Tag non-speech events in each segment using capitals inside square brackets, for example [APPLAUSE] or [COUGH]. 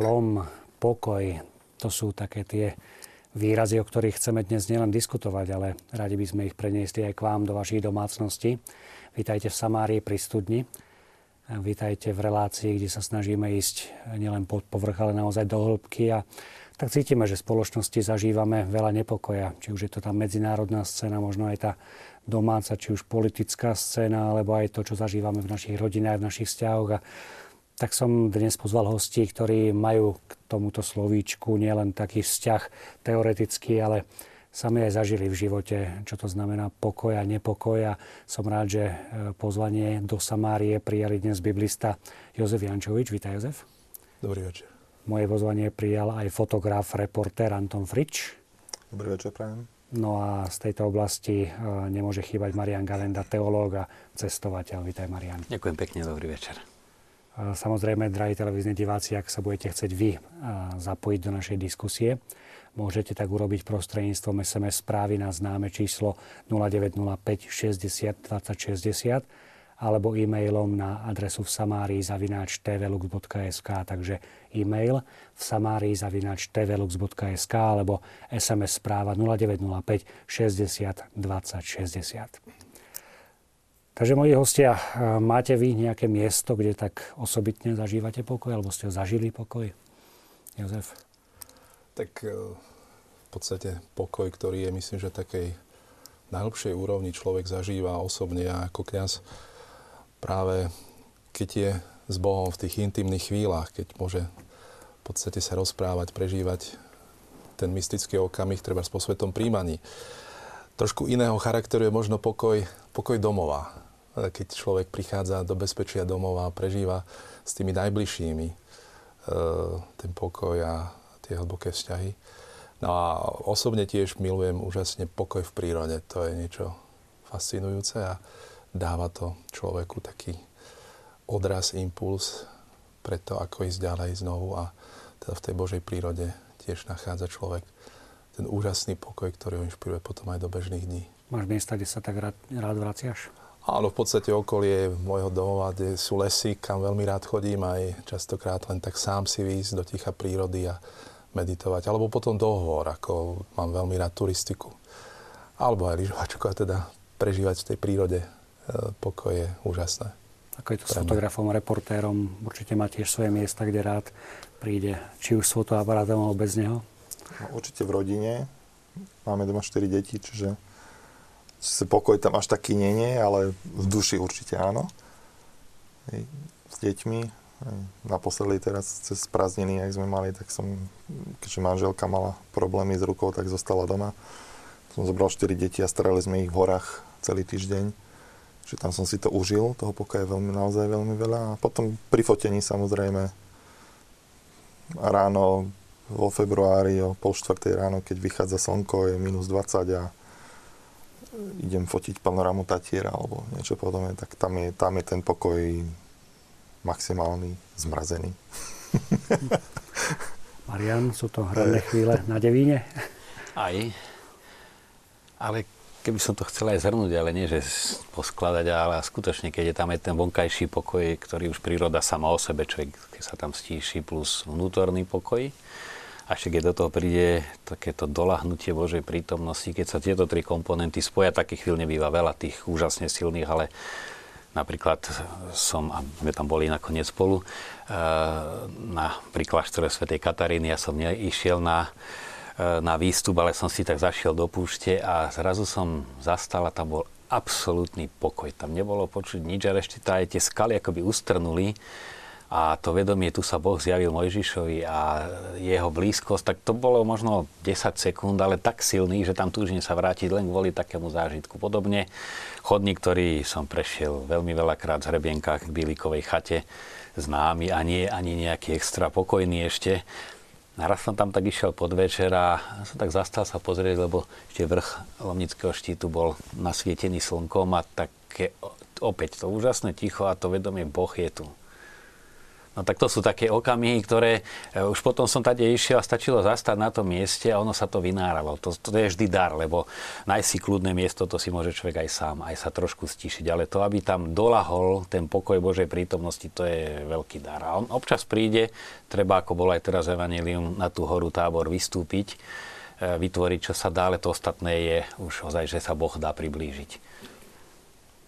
šalom, pokoj, to sú také tie výrazy, o ktorých chceme dnes nielen diskutovať, ale radi by sme ich preniesli aj k vám do vašich domácností. Vítajte v Samárii pri studni. Vítajte v relácii, kde sa snažíme ísť nielen pod povrch, ale naozaj do hĺbky. A tak cítime, že v spoločnosti zažívame veľa nepokoja. Či už je to tá medzinárodná scéna, možno aj tá domáca, či už politická scéna, alebo aj to, čo zažívame v našich rodinách, v našich vzťahoch. A tak som dnes pozval hostí, ktorí majú k tomuto slovíčku nielen taký vzťah teoretický, ale sami aj zažili v živote, čo to znamená pokoj a nepokoj. A som rád, že e, pozvanie do Samárie prijali dnes biblista Jozef Jančovič. Vítaj, Jozef. Dobrý večer. Moje pozvanie prijal aj fotograf, reportér Anton Frič. Dobrý večer, prajem. No a z tejto oblasti e, nemôže chýbať Marian Galenda, teológ a cestovateľ. Vítaj, Marian. Ďakujem pekne, dobrý večer. Samozrejme, drahí televízni diváci, ak sa budete chcieť vy zapojiť do našej diskusie, môžete tak urobiť prostredníctvom SMS správy na známe číslo 0905 60 20 60 alebo e-mailom na adresu v samárii zavináč tvlux.sk, takže e-mail v samárii zavináč tvlux.sk alebo SMS správa 0905 60 20 60. Takže moji hostia, máte vy nejaké miesto, kde tak osobitne zažívate pokoj, alebo ste zažili pokoj? Jozef? Tak e, v podstate pokoj, ktorý je, myslím, že takej najlepšej úrovni človek zažíva osobne a ako kniaz práve keď je s Bohom v tých intimných chvíľach, keď môže v podstate sa rozprávať, prežívať ten mystický okamih, treba po svetom príjmaní. Trošku iného charakteru je možno pokoj, pokoj domova keď človek prichádza do bezpečia domov a prežíva s tými najbližšími e, ten pokoj a tie hlboké vzťahy. No a osobne tiež milujem úžasne pokoj v prírode. To je niečo fascinujúce a dáva to človeku taký odraz, impuls pre to, ako ísť ďalej znovu a teda v tej Božej prírode tiež nachádza človek ten úžasný pokoj, ktorý ho inšpiruje potom aj do bežných dní. Máš miesta, kde sa tak rád, rád vraciaš? Áno, v podstate okolie môjho domova, kde sú lesy, kam veľmi rád chodím, aj častokrát len tak sám si výjsť do ticha prírody a meditovať. Alebo potom do hôr, ako mám veľmi rád turistiku. Alebo aj lyžovačku a teda prežívať v tej prírode e, pokoj je úžasné. Ako je to s fotografom, reportérom, určite má tiež svoje miesta, kde rád príde, či už s fotoaparátom alebo bez neho? No, určite v rodine. Máme doma 4 deti, čiže Čiže pokoj tam až taký nie je, ale v duši určite áno. S deťmi. Naposledy teraz cez prázdniny, ak sme mali, tak som, keďže manželka mala problémy s rukou, tak zostala doma. Som zobral 4 deti a starali sme ich v horách celý týždeň. Čiže tam som si to užil, toho pokoja veľmi, naozaj veľmi veľa. A potom pri fotení samozrejme ráno vo februári o pol štvrtej ráno, keď vychádza slnko, je minus 20 a idem fotiť panorámu Tatiera alebo niečo podobné, tak tam je, tam je ten pokoj maximálny, zmrazený. [LAUGHS] Marian, sú to hradné chvíle na Devíne? Aj. Ale keby som to chcel aj zhrnúť, ale nie, že poskladať, ale skutočne, keď je tam aj ten vonkajší pokoj, ktorý už príroda sama o sebe, človek, keď sa tam stíši, plus vnútorný pokoj, a ešte keď do toho príde takéto dolahnutie Božej prítomnosti, keď sa tieto tri komponenty spoja, takých chvíľ nebýva veľa, tých úžasne silných, ale napríklad som, a my tam boli nakoniec spolu, eh, na, pri kláštore svätej Kataríny, ja som neišiel na, eh, na výstup, ale som si tak zašiel do púšte a zrazu som zastal a tam bol absolútny pokoj. Tam nebolo počuť nič, ale ešte tie skaly akoby ustrnuli a to vedomie, tu sa Boh zjavil Mojžišovi a jeho blízkosť, tak to bolo možno 10 sekúnd, ale tak silný, že tam túžim sa vrátiť len kvôli takému zážitku. Podobne chodník, ktorý som prešiel veľmi veľakrát z Hrebienkách k Bílikovej chate, známy a nie ani nejaký extra pokojný ešte. Naraz som tam tak išiel pod večer a som tak zastal sa pozrieť, lebo ešte vrch Lomnického štítu bol nasvietený slnkom a také opäť to úžasné ticho a to vedomie Boh je tu No tak to sú také okamihy, ktoré e, už potom som tady išiel a stačilo zastať na tom mieste a ono sa to vynáralo. To, to je vždy dar, lebo nájsť si kľudné miesto, to si môže človek aj sám, aj sa trošku stišiť. Ale to, aby tam dolahol ten pokoj Božej prítomnosti, to je veľký dar. A on občas príde, treba, ako bolo aj teraz Evangelium, na tú horu tábor vystúpiť, e, vytvoriť, čo sa dá, ale to ostatné je už ozaj, že sa Boh dá priblížiť.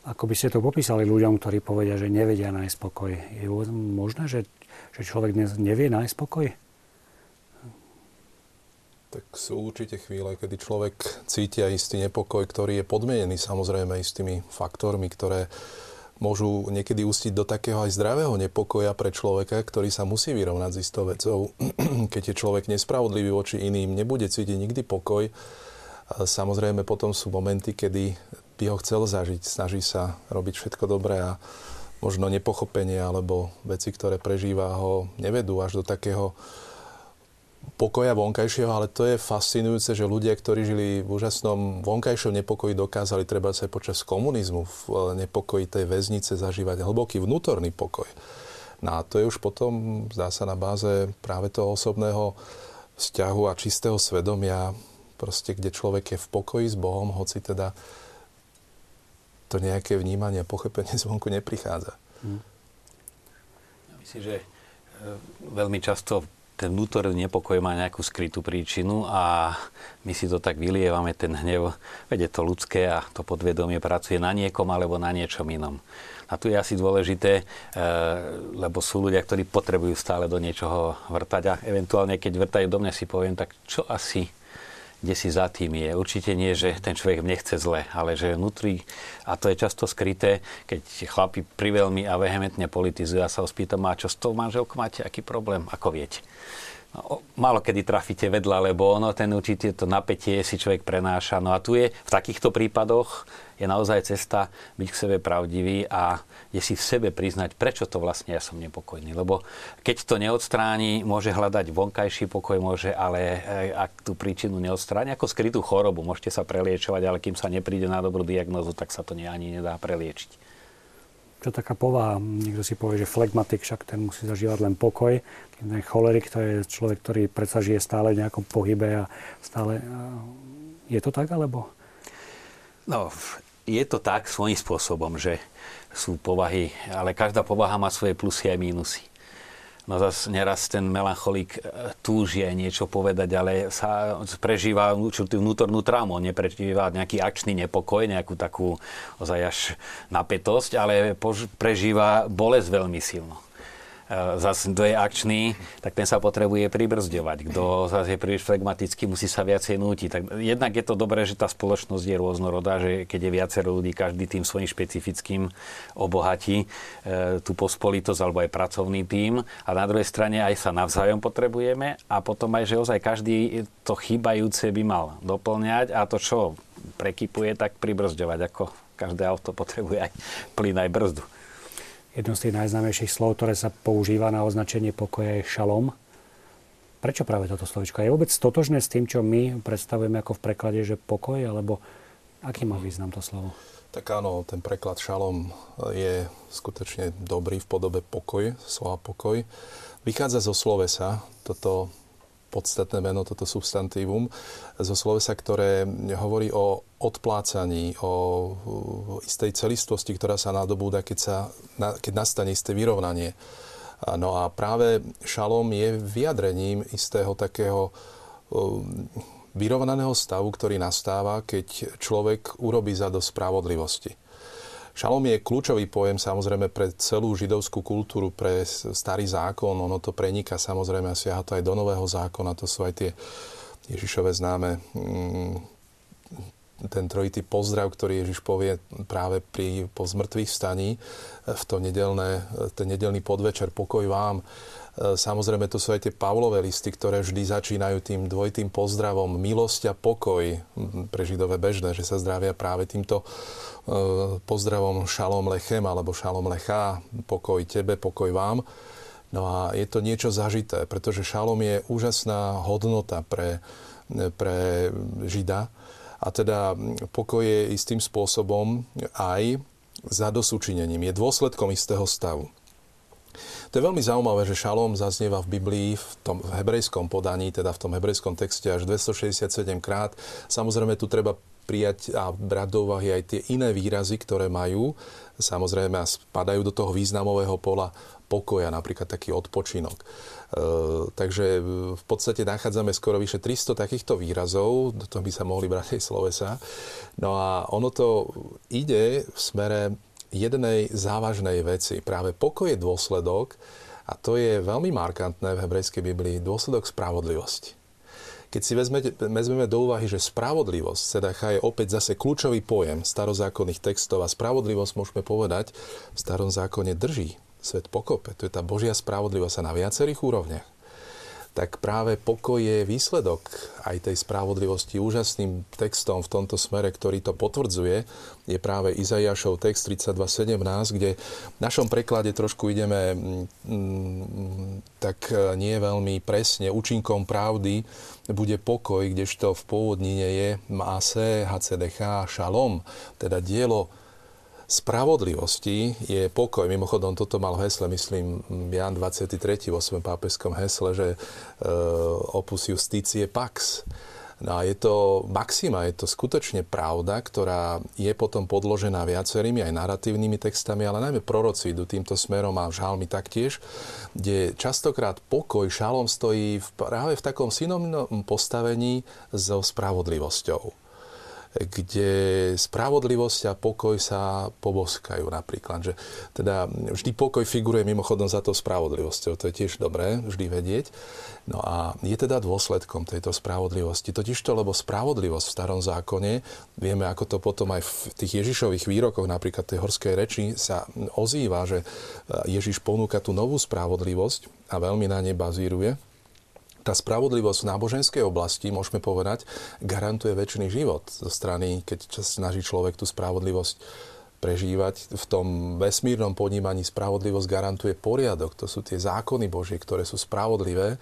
Ako by ste to popísali ľuďom, ktorí povedia, že nevedia nájsť pokoj? Je možné, že, že človek dnes nevie nájsť pokoj? Tak sú určite chvíle, kedy človek cíti aj istý nepokoj, ktorý je podmienený samozrejme istými faktormi, ktoré môžu niekedy ústiť do takého aj zdravého nepokoja pre človeka, ktorý sa musí vyrovnať s istou vecou. [CLEARS THROAT] Keď je človek nespravodlivý voči iným, nebude cítiť nikdy pokoj. Samozrejme potom sú momenty, kedy by ho chcel zažiť. Snaží sa robiť všetko dobré a možno nepochopenie alebo veci, ktoré prežíva, ho nevedú až do takého pokoja vonkajšieho, ale to je fascinujúce, že ľudia, ktorí žili v úžasnom vonkajšom nepokoji, dokázali treba sa počas komunizmu v nepokoji tej väznice zažívať hlboký vnútorný pokoj. No a to je už potom, zdá sa, na báze práve toho osobného vzťahu a čistého svedomia, proste kde človek je v pokoji s Bohom, hoci teda to nejaké vnímanie a pochopenie zvonku neprichádza. Hmm. Myslím, že e, veľmi často ten vnútorný nepokoj má nejakú skrytú príčinu a my si to tak vylievame, ten hnev, veď je to ľudské a to podvedomie pracuje na niekom alebo na niečom inom. A tu je asi dôležité, e, lebo sú ľudia, ktorí potrebujú stále do niečoho vrtať a eventuálne keď vrtajú do mňa si poviem, tak čo asi kde si za tým je. Určite nie, že ten človek nechce zle, ale že vnútri, a to je často skryté, keď chlapi priveľmi a vehementne politizujú a sa ho spýtam, a čo s tou manželkou máte, aký problém, ako viete. Málo kedy trafíte vedľa, lebo ono, ten určite to napätie si človek prenáša. No a tu je v takýchto prípadoch je naozaj cesta byť k sebe pravdivý a je si v sebe priznať, prečo to vlastne ja som nepokojný. Lebo keď to neodstráni, môže hľadať vonkajší pokoj, môže, ale eh, ak tú príčinu neodstráni, ako skrytú chorobu, môžete sa preliečovať, ale kým sa nepríde na dobrú diagnozu, tak sa to ani nedá preliečiť. Je taká povaha. Niekto si povie, že flegmatik, však ten musí zažívať len pokoj. Ten cholerik, to je človek, ktorý predsa žije stále v nejakom pohybe a stále... Je to tak, alebo? No, je to tak svojím spôsobom, že sú povahy, ale každá povaha má svoje plusy a mínusy. No zase neraz ten melancholik e, túži aj niečo povedať, ale sa prežíva určitú vnútornú traumu. Neprežíva nejaký akčný nepokoj, nejakú takú ozaj až napätosť, ale prežíva bolesť veľmi silno. E, zase kto je akčný, tak ten sa potrebuje pribrzdovať. Kto zase je príliš flegmatický, musí sa viacej nútiť. Tak jednak je to dobré, že tá spoločnosť je rôznorodá, že keď je viacero ľudí, každý tým svojim špecifickým obohatí e, tú pospolitosť alebo aj pracovný tým. A na druhej strane aj sa navzájom potrebujeme a potom aj, že ozaj každý to chýbajúce by mal doplňať a to, čo prekypuje, tak pribrzdovať, ako každé auto potrebuje aj plyn, aj brzdu. Jedno z tých najznámejších slov, ktoré sa používa na označenie pokoja je šalom. Prečo práve toto slovičko? Je vôbec totožné s tým, čo my predstavujeme ako v preklade, že pokoj, alebo aký má význam to slovo? Tak áno, ten preklad šalom je skutočne dobrý v podobe pokoj, slova pokoj. Vychádza zo slovesa, toto podstatné meno, toto substantívum, zo slovesa, ktoré hovorí o odplácaní, o istej celistvosti, ktorá sa nadobúda, keď, sa, keď nastane isté vyrovnanie. No a práve šalom je vyjadrením istého takého vyrovnaného stavu, ktorý nastáva, keď človek urobí za do spravodlivosti. Šalom je kľúčový pojem samozrejme pre celú židovskú kultúru, pre starý zákon. Ono to preniká samozrejme a siaha to aj do nového zákona. To sú aj tie Ježišové známe mm, ten trojitý pozdrav, ktorý Ježiš povie práve pri, po zmrtvých staní v to nedelné, ten nedelný podvečer, pokoj vám. E, samozrejme, to sú aj tie Pavlové listy, ktoré vždy začínajú tým dvojitým pozdravom. Milosť a pokoj, pre židové bežné, že sa zdravia práve týmto e, pozdravom šalom lechem alebo šalom lecha, pokoj tebe, pokoj vám. No a je to niečo zažité, pretože šalom je úžasná hodnota pre, pre Žida. A teda pokoj je istým spôsobom aj za dosúčinením, je dôsledkom istého stavu. To je veľmi zaujímavé, že šalom zaznieva v Biblii v tom hebrejskom podaní, teda v tom hebrejskom texte až 267 krát. Samozrejme, tu treba prijať a brať do úvahy aj tie iné výrazy, ktoré majú, samozrejme spadajú do toho významového pola pokoja, napríklad taký odpočinok. E, takže v podstate nachádzame skoro vyše 300 takýchto výrazov, do toho by sa mohli brať aj slovesa. No a ono to ide v smere jednej závažnej veci. Práve pokoj je dôsledok, a to je veľmi markantné v hebrejskej Biblii, dôsledok spravodlivosti. Keď si vezmete, vezmeme do úvahy, že spravodlivosť, sedacha je opäť zase kľúčový pojem starozákonných textov a spravodlivosť, môžeme povedať, v starom zákone drží svet pokope. To je tá Božia spravodlivosť na viacerých úrovniach tak práve pokoj je výsledok aj tej spravodlivosti. Úžasným textom v tomto smere, ktorý to potvrdzuje, je práve Izaiášov text 32.17, kde v našom preklade trošku ideme mm, tak nie veľmi presne. Účinkom pravdy bude pokoj, kdežto v pôvodnine je Maase, HCDH, Šalom, teda dielo spravodlivosti je pokoj. Mimochodom, toto mal hesle, myslím, Jan 23. vo svojom pápežskom hesle, že e, opus justicie pax. No a je to maxima, je to skutočne pravda, ktorá je potom podložená viacerými aj narratívnymi textami, ale najmä proroci idú týmto smerom a v žalmi taktiež, kde častokrát pokoj, šalom stojí v, práve v takom synonimnom postavení so spravodlivosťou kde spravodlivosť a pokoj sa poboskajú napríklad. Že teda vždy pokoj figuruje mimochodom za to spravodlivosťou. To je tiež dobré vždy vedieť. No a je teda dôsledkom tejto spravodlivosti. Totižto, lebo spravodlivosť v starom zákone, vieme, ako to potom aj v tých Ježišových výrokoch, napríklad tej horskej reči, sa ozýva, že Ježiš ponúka tú novú spravodlivosť a veľmi na ne bazíruje tá spravodlivosť v náboženskej oblasti, môžeme povedať, garantuje väčší život zo strany, keď snaží človek tú spravodlivosť prežívať. V tom vesmírnom ponímaní spravodlivosť garantuje poriadok. To sú tie zákony Božie, ktoré sú spravodlivé.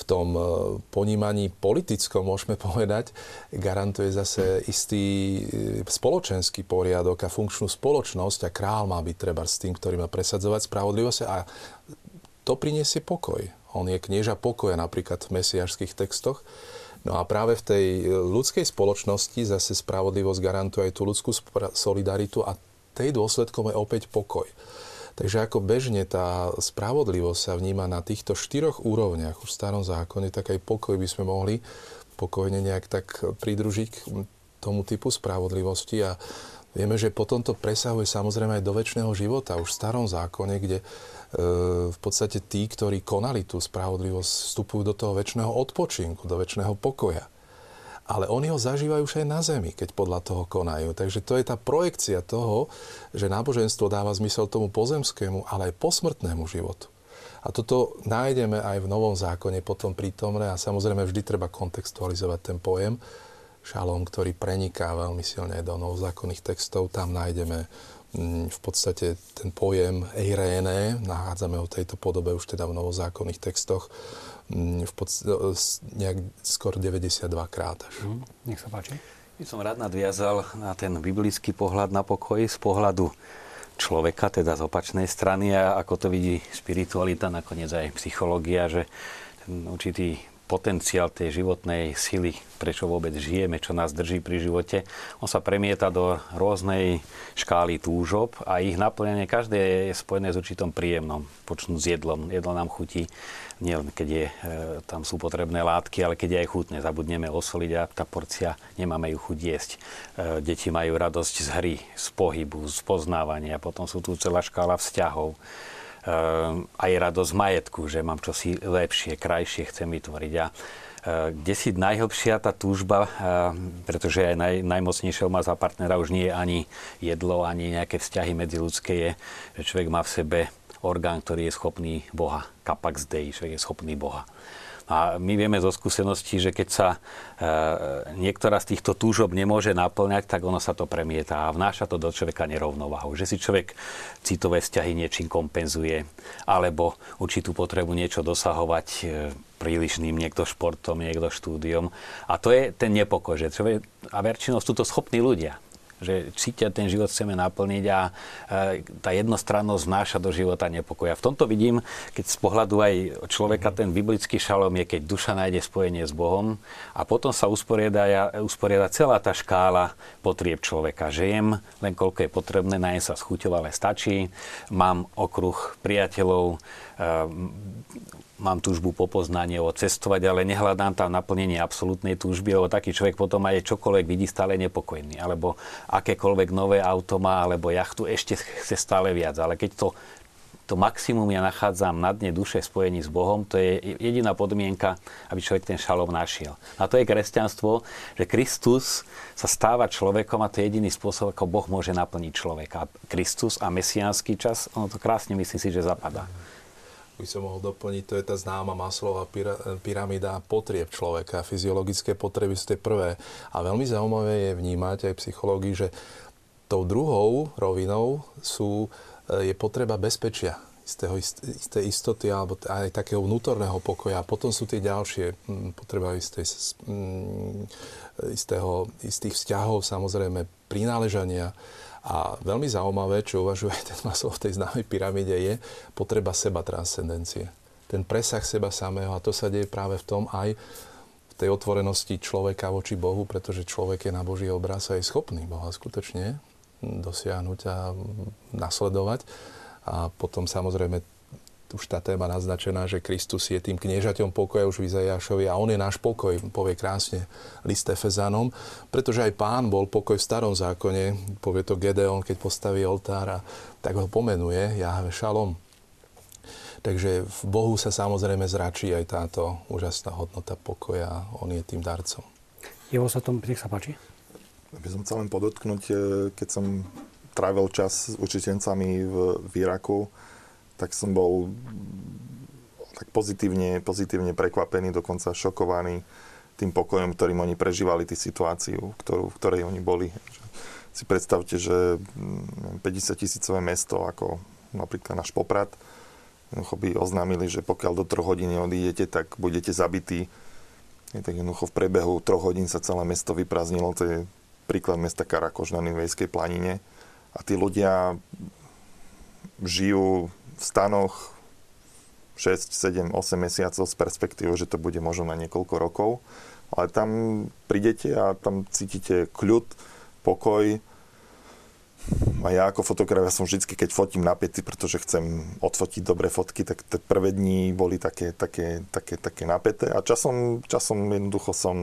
V tom e, ponímaní politickom, môžeme [LAUGHS] povedať, garantuje zase istý e, spoločenský poriadok a funkčnú spoločnosť a král má byť treba s tým, ktorý má presadzovať spravodlivosť a to priniesie pokoj. On je knieža pokoja napríklad v mesiašských textoch. No a práve v tej ľudskej spoločnosti zase spravodlivosť garantuje aj tú ľudskú solidaritu a tej dôsledkom je opäť pokoj. Takže ako bežne tá spravodlivosť sa vníma na týchto štyroch úrovniach v starom zákone, tak aj pokoj by sme mohli pokojne nejak tak pridružiť k tomu typu spravodlivosti a vieme, že potom to presahuje samozrejme aj do väčšného života už v starom zákone, kde v podstate tí, ktorí konali tú spravodlivosť, vstupujú do toho väčšného odpočinku, do väčšného pokoja. Ale oni ho zažívajú už aj na zemi, keď podľa toho konajú. Takže to je tá projekcia toho, že náboženstvo dáva zmysel tomu pozemskému, ale aj posmrtnému životu. A toto nájdeme aj v Novom zákone potom prítomné a samozrejme vždy treba kontextualizovať ten pojem šalom, ktorý preniká veľmi silne do novozákonných textov. Tam nájdeme v podstate ten pojem eiréne, nachádzame ho v tejto podobe už teda v novozákonných textoch, mm, v podstate, nejak skoro 92 krát až. Mm, nech sa páči. My som rád nadviazal na ten biblický pohľad na pokoj z pohľadu človeka, teda z opačnej strany a ako to vidí spiritualita, nakoniec aj psychológia, že ten určitý potenciál tej životnej sily, prečo vôbec žijeme, čo nás drží pri živote, on sa premieta do rôznej škály túžob a ich naplňanie každé je spojené s určitom príjemnom. Počnú s jedlom. Jedlo nám chutí nielen keď je, e, tam sú potrebné látky, ale keď je aj chutné. Zabudneme osoliť a tá porcia, nemáme ju chuť jesť. E, deti majú radosť z hry, z pohybu, z poznávania. Potom sú tu celá škála vzťahov aj radosť majetku, že mám čosi lepšie, krajšie chcem vytvoriť. A ehm, kde si najhlbšia tá túžba, ehm, pretože aj naj, najmocnejšieho má za partnera už nie je ani jedlo, ani nejaké vzťahy medziludské, je, že človek má v sebe orgán, ktorý je schopný Boha. Kapax Dei, človek je schopný Boha. A my vieme zo skúseností, že keď sa e, niektorá z týchto túžob nemôže naplňať, tak ono sa to premieta a vnáša to do človeka nerovnováhu. Že si človek citové vzťahy niečím kompenzuje, alebo určitú potrebu niečo dosahovať e, prílišným, niekto športom, niekto štúdiom. A to je ten nepokoj, že človek, a väčšinou sú to schopní ľudia, že cítia ten život chceme naplniť a e, tá jednostrannosť vnáša do života nepokoja. V tomto vidím, keď z pohľadu aj človeka ten biblický šalom je, keď duša nájde spojenie s Bohom a potom sa usporiada, usporiada celá tá škála potrieb človeka. Že jem len koľko je potrebné, najem sa schuťov, ale stačí. Mám okruh priateľov, mám túžbu po poznanie, o cestovať, ale nehľadám tam naplnenie absolútnej túžby, lebo taký človek potom aj čokoľvek vidí stále nepokojný, alebo akékoľvek nové auto má, alebo jachtu ešte chce stále viac. Ale keď to, to maximum ja nachádzam na dne duše spojení s Bohom, to je jediná podmienka, aby človek ten šalom našiel. A to je kresťanstvo, že Kristus sa stáva človekom a to je jediný spôsob, ako Boh môže naplniť človeka. Kristus a mesiánsky čas, ono to krásne myslím si, že zapadá by som mohol doplniť, to je tá známa maslová pyramída potrieb človeka. Fyziologické potreby sú tie prvé. A veľmi zaujímavé je vnímať aj psychológii, že tou druhou rovinou sú, e, je potreba bezpečia istého, isté istoty alebo aj takého vnútorného pokoja. A potom sú tie ďalšie potreba istej, istého, istých vzťahov, samozrejme prináležania a veľmi zaujímavé, čo uvažuje aj [LAUGHS] ten Maslow v tej známej pyramíde, je potreba seba transcendencie. Ten presah seba samého a to sa deje práve v tom aj v tej otvorenosti človeka voči Bohu, pretože človek je na Boží obraz a je schopný Boha skutočne dosiahnuť a nasledovať. A potom samozrejme už tá téma naznačená, že Kristus je tým kniežaťom pokoja už v Izajašovi a on je náš pokoj, povie krásne list Efezanom, pretože aj pán bol pokoj v starom zákone, povie to Gedeon, keď postaví oltár a tak ho pomenuje Jahve Šalom. Takže v Bohu sa samozrejme zračí aj táto úžasná hodnota pokoja. On je tým darcom. Ivo sa tom, nech sa páči. By som chcel len podotknúť, e, keď som trávil čas s učiteľcami v, v Iraku, tak som bol tak pozitívne, pozitívne prekvapený, dokonca šokovaný tým pokojom, ktorým oni prežívali tú situáciu, ktorú, v ktorej oni boli. Si predstavte, že 50 mm, tisícové mesto, ako napríklad náš Poprad, by oznámili, že pokiaľ do troch hodín odídete, tak budete zabití. Je tak jednoducho v priebehu troch hodín sa celé mesto vyprázdnilo. To je príklad mesta Karakoš na Nivejskej planine. A tí ľudia žijú v stanoch 6, 7, 8 mesiacov s perspektívou, že to bude možno na niekoľko rokov. Ale tam prídete a tam cítite kľud, pokoj. A ja ako fotograf, ja som vždy, keď fotím napätý, pretože chcem odfotiť dobré fotky, tak tie prvé dní boli také, také, také, také napäté. A časom, časom jednoducho som,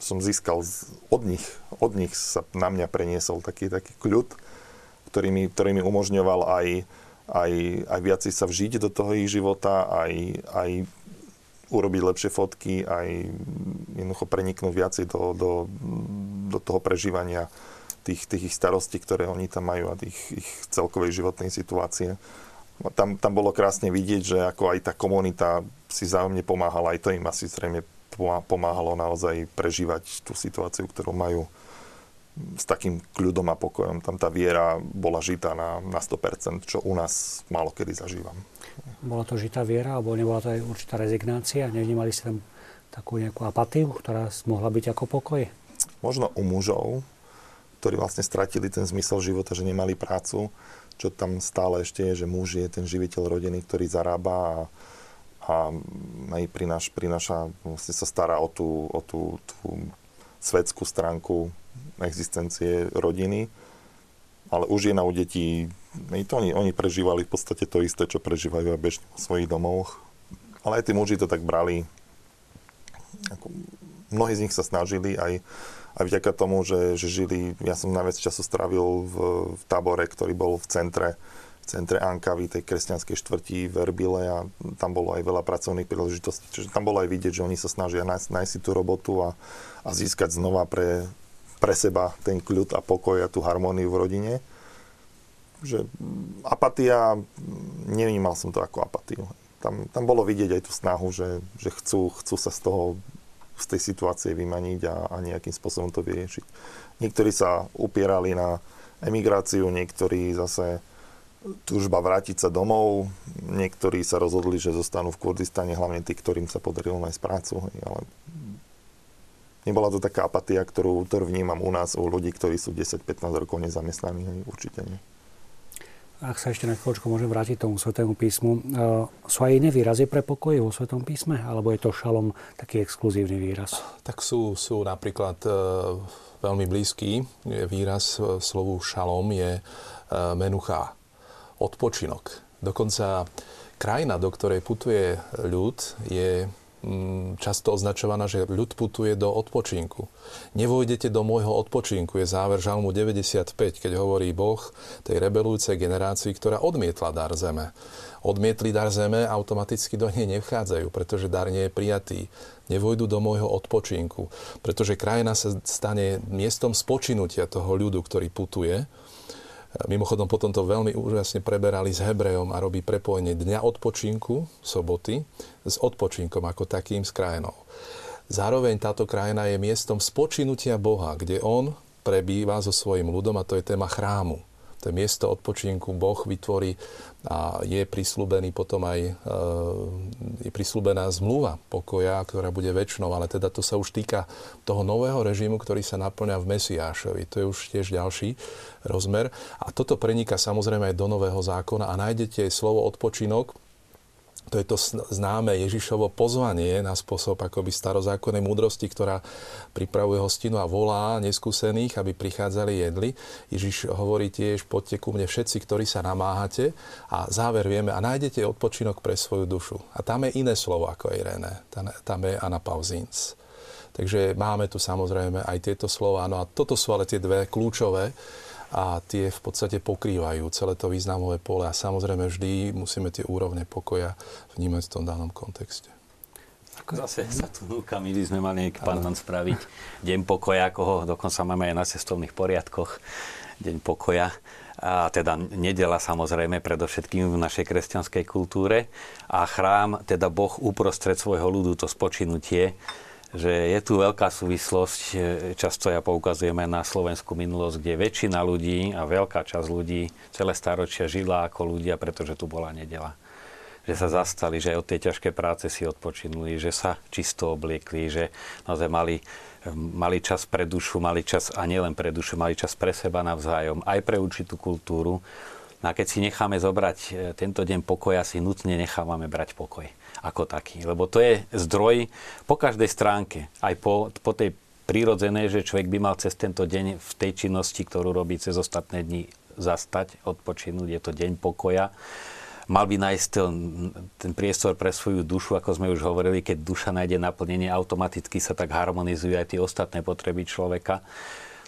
som získal od nich, od nich sa na mňa preniesol taký, taký kľud, ktorý mi, ktorý mi umožňoval aj, aj, aj viacej sa vžiť do toho ich života, aj, aj urobiť lepšie fotky, aj jednoducho preniknúť viacej do, do, do toho prežívania tých, tých ich starostí, ktoré oni tam majú a tých ich celkovej životnej situácie. Tam, tam bolo krásne vidieť, že ako aj tá komunita si zájomne pomáhala, aj to im asi zrejme pomáhalo naozaj prežívať tú situáciu, ktorú majú s takým kľudom a pokojom. Tam tá viera bola žitá na, na 100%, čo u nás málo kedy zažívam. Bola to žitá viera, alebo nebola to aj určitá rezignácia? Nevnímali ste tam takú nejakú apatiu, ktorá mohla byť ako pokoj? Možno u mužov, ktorí vlastne stratili ten zmysel života, že nemali prácu, čo tam stále ešte je, že muž je ten živiteľ rodiny, ktorý zarába a, a aj prináš, prináša, vlastne sa stará o tú, o tú, tú svetskú stránku existencie rodiny, ale už je na u detí, to oni, oni prežívali v podstate to isté, čo prežívajú aj bežne v svojich domoch, ale aj tí muži to tak brali. Ako, mnohí z nich sa snažili aj, aj vďaka tomu, že, že žili, ja som najviac času strávil v, v tábore, ktorý bol v centre, v centre Ankavy, tej kresťanskej štvrti v Erbile a tam bolo aj veľa pracovných príležitostí. Čiže tam bolo aj vidieť, že oni sa snažia nájsť, nájsť si tú robotu a, a získať znova pre, pre seba ten kľud a pokoj a tú harmóniu v rodine. Že apatia, nevnímal som to ako apatiu. Tam, tam bolo vidieť aj tú snahu, že, že chcú, chcú sa z toho z tej situácie vymaniť a, a nejakým spôsobom to vyriešiť. Niektorí sa upierali na emigráciu, niektorí zase túžba vrátiť sa domov, niektorí sa rozhodli, že zostanú v Kurdistane, hlavne tí, ktorým sa podarilo nájsť prácu. Ale nebola to taká apatia, ktorú, ktorú vnímam u nás, u ľudí, ktorí sú 10-15 rokov nezamestnaní, určite nie. Ak sa ešte na chvíľočku môžem vrátiť tomu Svetému písmu. E, sú aj iné výrazy pre pokoj vo Svetom písme? Alebo je to šalom taký exkluzívny výraz? Tak sú, sú napríklad e, veľmi blízky výraz e, slovu šalom je e, menucha, odpočinok. Dokonca krajina, do ktorej putuje ľud, je často označovaná, že ľud putuje do odpočinku. Nevojdete do môjho odpočinku, je záver Žalmu 95, keď hovorí Boh tej rebelujúcej generácii, ktorá odmietla dar zeme. Odmietli dar zeme, automaticky do nej nevchádzajú, pretože dar nie je prijatý. Nevojdu do môjho odpočinku, pretože krajina sa stane miestom spočinutia toho ľudu, ktorý putuje Mimochodom potom to veľmi úžasne preberali s Hebrejom a robí prepojenie dňa odpočinku, soboty, s odpočinkom ako takým s krajinou. Zároveň táto krajina je miestom spočinutia Boha, kde On prebýva so svojím ľudom a to je téma chrámu to miesto odpočinku Boh vytvorí a je prislúbený potom aj e, je prislúbená zmluva pokoja, ktorá bude väčšnou, ale teda to sa už týka toho nového režimu, ktorý sa naplňa v Mesiášovi. To je už tiež ďalší rozmer. A toto preniká samozrejme aj do nového zákona a nájdete aj slovo odpočinok, to je to známe Ježišovo pozvanie na spôsob akoby starozákonnej múdrosti, ktorá pripravuje hostinu a volá neskúsených, aby prichádzali jedli. Ježiš hovorí tiež, poďte ku mne všetci, ktorí sa namáhate a záver vieme a nájdete odpočinok pre svoju dušu. A tam je iné slovo ako je René. Tam je anapauzins. Takže máme tu samozrejme aj tieto slova. No a toto sú ale tie dve kľúčové, a tie v podstate pokrývajú celé to významové pole a samozrejme vždy musíme tie úrovne pokoja vnímať v tom danom kontexte. Zase sa tu núka, my by sme mali nejaký pardon spraviť deň pokoja, ako ho dokonca máme aj na cestovných poriadkoch, deň pokoja. A teda nedela samozrejme predovšetkým v našej kresťanskej kultúre a chrám, teda Boh uprostred svojho ľudu, to spočinutie, že je tu veľká súvislosť, e, často ja poukazujeme na slovenskú minulosť, kde väčšina ľudí a veľká časť ľudí celé staročia žila ako ľudia, pretože tu bola nedela. Že sa zastali, že od tej ťažkej práce si odpočinuli, že sa čisto obliekli, že naozaj mali, mali čas pre dušu, mali čas a nielen pre dušu, mali čas pre seba navzájom, aj pre určitú kultúru. No a keď si necháme zobrať e, tento deň pokoja, si nutne nechávame brať pokoj ako taký. Lebo to je zdroj po každej stránke, aj po, po tej prírodzenej, že človek by mal cez tento deň v tej činnosti, ktorú robí cez ostatné dni, zastať, odpočinúť. Je to deň pokoja. Mal by nájsť ten, ten priestor pre svoju dušu, ako sme už hovorili, keď duša nájde naplnenie, automaticky sa tak harmonizujú aj tie ostatné potreby človeka.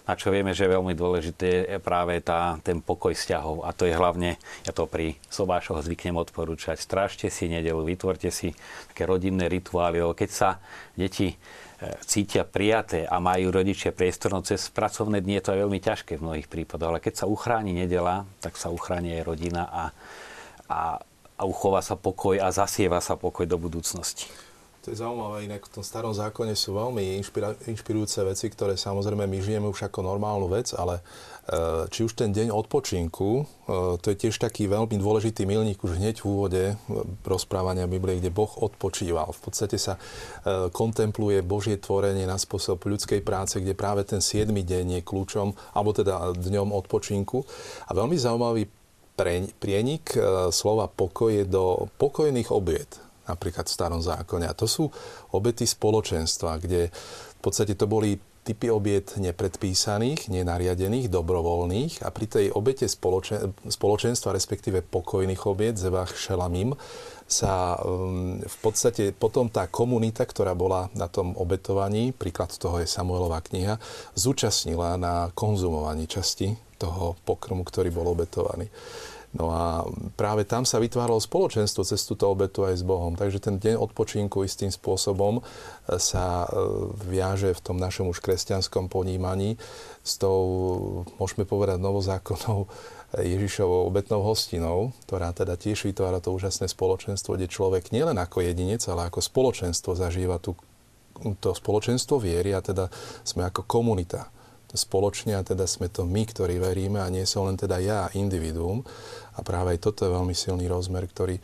A čo vieme, že je veľmi dôležité je práve tá, ten pokoj vzťahov. A to je hlavne, ja to pri sobášoch zvyknem odporúčať, strážte si nedelu, vytvorte si také rodinné rituály, keď sa deti e, cítia prijaté a majú rodičia priestor, no cez pracovné dni je to aj veľmi ťažké v mnohých prípadoch, ale keď sa uchráni nedela, tak sa uchráni aj rodina a, a, a uchová sa pokoj a zasieva sa pokoj do budúcnosti. To je zaujímavé, inak v tom starom zákone sú veľmi inšpira- inšpirujúce veci, ktoré samozrejme my žijeme už ako normálnu vec, ale e, či už ten deň odpočinku, e, to je tiež taký veľmi dôležitý milník už hneď v úvode e, rozprávania Biblie, kde Boh odpočíval. V podstate sa kontempluje Božie tvorenie na spôsob ľudskej práce, kde práve ten 7. deň je kľúčom, alebo teda dňom odpočinku. A veľmi zaujímavý prienik slova pokoj je do pokojných obiet napríklad v starom zákone. A to sú obety spoločenstva, kde v podstate to boli typy obiet nepredpísaných, nenariadených, dobrovoľných a pri tej obete spoločen- spoločenstva, respektíve pokojných obiet, Zevach Šelamim, sa um, v podstate potom tá komunita, ktorá bola na tom obetovaní, príklad toho je Samuelová kniha, zúčastnila na konzumovaní časti toho pokrmu, ktorý bol obetovaný. No a práve tam sa vytváralo spoločenstvo cez túto obetu aj s Bohom. Takže ten deň odpočinku istým spôsobom e, sa e, viaže v tom našom už kresťanskom ponímaní s tou, môžeme povedať, novozákonnou Ježišovou obetnou hostinou, ktorá teda tiež vytvára to úžasné spoločenstvo, kde človek nielen ako jedinec, ale ako spoločenstvo zažíva tú, to spoločenstvo viery a teda sme ako komunita spoločne a teda sme to my, ktorí veríme a nie som len teda ja, individuum. A práve aj toto je veľmi silný rozmer, ktorý, e,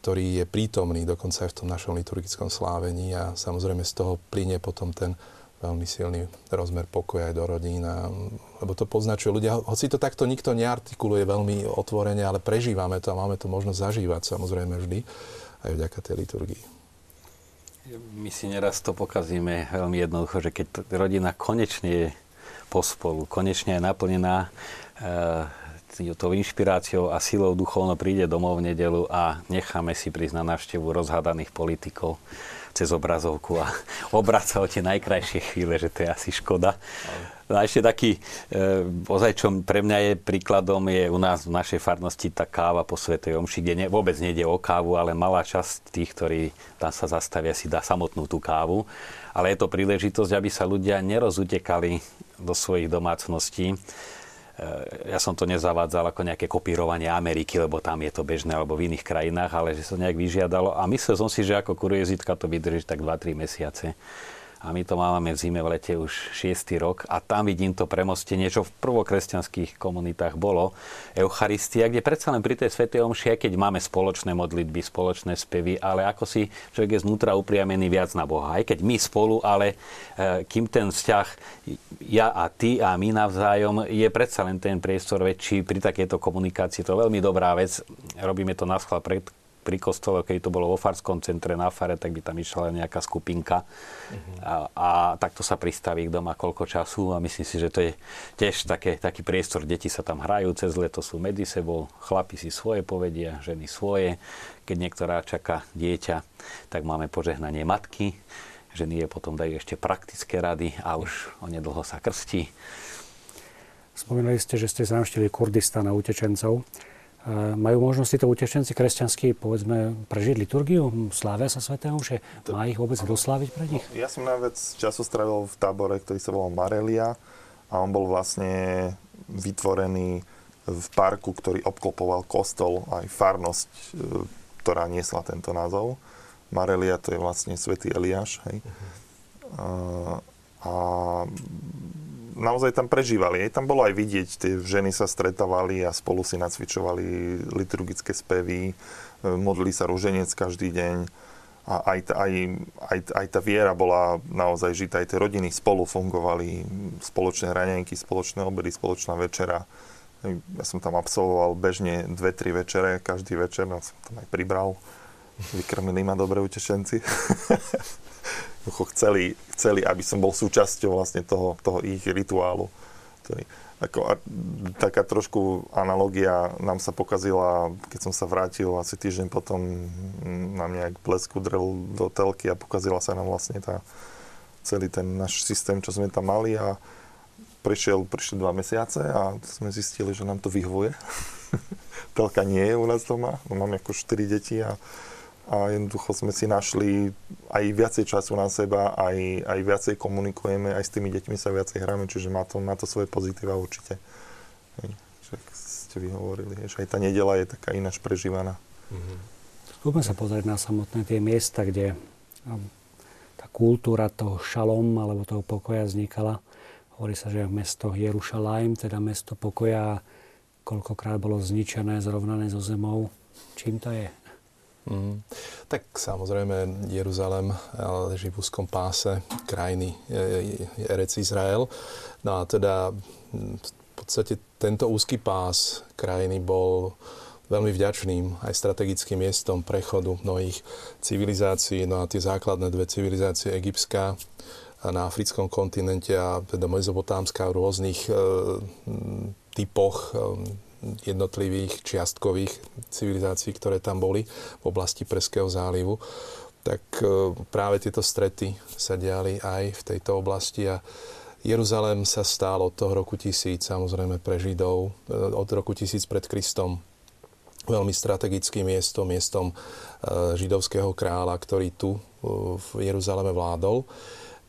ktorý je prítomný dokonca aj v tom našom liturgickom slávení a samozrejme z toho plyne potom ten veľmi silný rozmer pokoja aj do rodín. A, lebo to poznačuje ľudia, hoci to takto nikto neartikuluje veľmi otvorene, ale prežívame to a máme to možnosť zažívať samozrejme vždy aj vďaka tej liturgii. My si neraz to pokazíme veľmi jednoducho, že keď rodina konečne je pospolu, konečne je naplnená e, tou inšpiráciou a silou duchovno príde domov v nedelu a necháme si prísť na návštevu rozhádaných politikov, cez obrazovku a [LAUGHS] obraca o tie najkrajšie chvíle, že to je asi škoda. No a ešte taký, e, ozaj čo pre mňa je príkladom, je u nás v našej farnosti tá káva po Svetej Omši, kde ne, vôbec nejde o kávu, ale malá časť tých, ktorí tam sa zastavia, si dá samotnú tú kávu. Ale je to príležitosť, aby sa ľudia nerozutekali do svojich domácností, Eh, ja som to nezavádzal ako nejaké kopírovanie Ameriky, lebo tam je to bežné, alebo v iných krajinách, ale že sa nejak vyžiadalo. A myslel som si, že ako kuriozitka to vydrží tak 2-3 mesiace a my to máme v zime, v lete už 6. rok a tam vidím to premostenie, čo v prvokresťanských komunitách bolo, Eucharistia, kde predsa len pri tej Svetej Omši, keď máme spoločné modlitby, spoločné spevy, ale ako si človek je znútra upriamený viac na Boha. Aj keď my spolu, ale e, kým ten vzťah ja a ty a my navzájom je predsa len ten priestor väčší pri takejto komunikácii. To je veľmi dobrá vec. Robíme to na schvál pred pri kostole, keď to bolo vo Farskom centre na Fare, tak by tam išla nejaká skupinka uh-huh. a, a takto sa pristaví k doma koľko času a myslím si, že to je tiež také, taký priestor, deti sa tam hrajú cez leto, sú medzi sebou, chlapi si svoje povedia, ženy svoje, keď niektorá čaká dieťa, tak máme požehnanie matky, ženy je potom dajú ešte praktické rady a už onedlho sa krstí. Spomínali ste, že ste zanavštívili Kurdistan a utečencov. Majú možnosť títo utečenci kresťanskí, povedzme, prežiť liturgiu? Slávia sa Sv. Omše? Má ich vôbec dosláviť pre nich? Ja som najviac času strávil v tábore, ktorý sa volal Marelia a on bol vlastne vytvorený v parku, ktorý obklopoval kostol aj farnosť, e, ktorá niesla tento názov. Marelia to je vlastne svätý Eliáš. Hej. Uh-huh. A, a naozaj tam prežívali. Aj tam bolo aj vidieť, tie ženy sa stretávali a spolu si nacvičovali liturgické spevy, e, modlili sa rúženec každý deň a aj, aj, aj, aj tá viera bola naozaj žitá, aj tie rodiny spolu fungovali, spoločné raňajky, spoločné obedy, spoločná večera. Ja som tam absolvoval bežne dve, tri večere, každý večer, no som tam aj pribral. Vykrmili ma dobre utešenci. [LAUGHS] chceli, chceli, aby som bol súčasťou vlastne toho, toho ich rituálu. Ktorý, ako, a, taká trošku analogia nám sa pokazila, keď som sa vrátil asi týždeň potom na nejak blesku drel do telky a pokazila sa nám vlastne tá, celý ten náš systém, čo sme tam mali a prišiel, prišli dva mesiace a sme zistili, že nám to vyhovuje. [LAUGHS] Telka nie je u nás doma, mám ako 4 deti a a jednoducho sme si našli aj viacej času na seba, aj, aj viacej komunikujeme, aj s tými deťmi sa viacej hráme, čiže má to, má to svoje pozitíva určite. Že ste vy hovorili, že aj tá nedela je taká ináč prežívaná. Mm-hmm. Skúsme sa pozrieť na samotné tie miesta, kde no, tá kultúra toho šalom alebo toho pokoja vznikala. Hovorí sa, že mesto Jerušalajm, teda mesto pokoja, koľkokrát bolo zničené, zrovnané so zemou. Čím to je? Mm. Tak samozrejme Jeruzalem leží v úzkom páse krajiny Erec Izrael. No a teda v podstate tento úzky pás krajiny bol veľmi vďačným aj strategickým miestom prechodu mnohých civilizácií. No a tie základné dve civilizácie, egyptská na africkom kontinente a teda mezopotámska v rôznych e, typoch e, jednotlivých čiastkových civilizácií, ktoré tam boli v oblasti Preského zálivu, tak e, práve tieto strety sa diali aj v tejto oblasti a Jeruzalém sa stál od toho roku tisíc, samozrejme pre Židov, e, od roku tisíc pred Kristom veľmi strategickým miestom, miestom e, židovského kráľa, ktorý tu v Jeruzaleme vládol.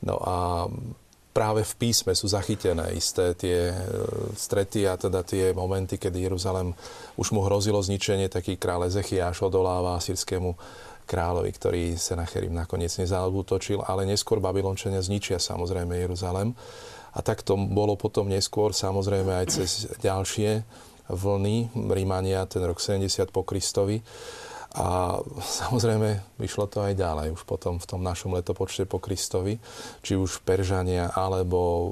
No a práve v písme sú zachytené isté tie e, strety a teda tie momenty, kedy Jeruzalem už mu hrozilo zničenie, taký kráľ Ezechiáš odoláva sírskému kráľovi, ktorý sa na Cherím nakoniec nezautočil, ale neskôr Babylončania zničia samozrejme Jeruzalem. A tak to bolo potom neskôr, samozrejme aj cez ďalšie vlny Rímania, ten rok 70 po Kristovi. A [LAUGHS] samozrejme vyšlo to aj ďalej, už potom v tom našom letopočte po Kristovi, či už Peržania, alebo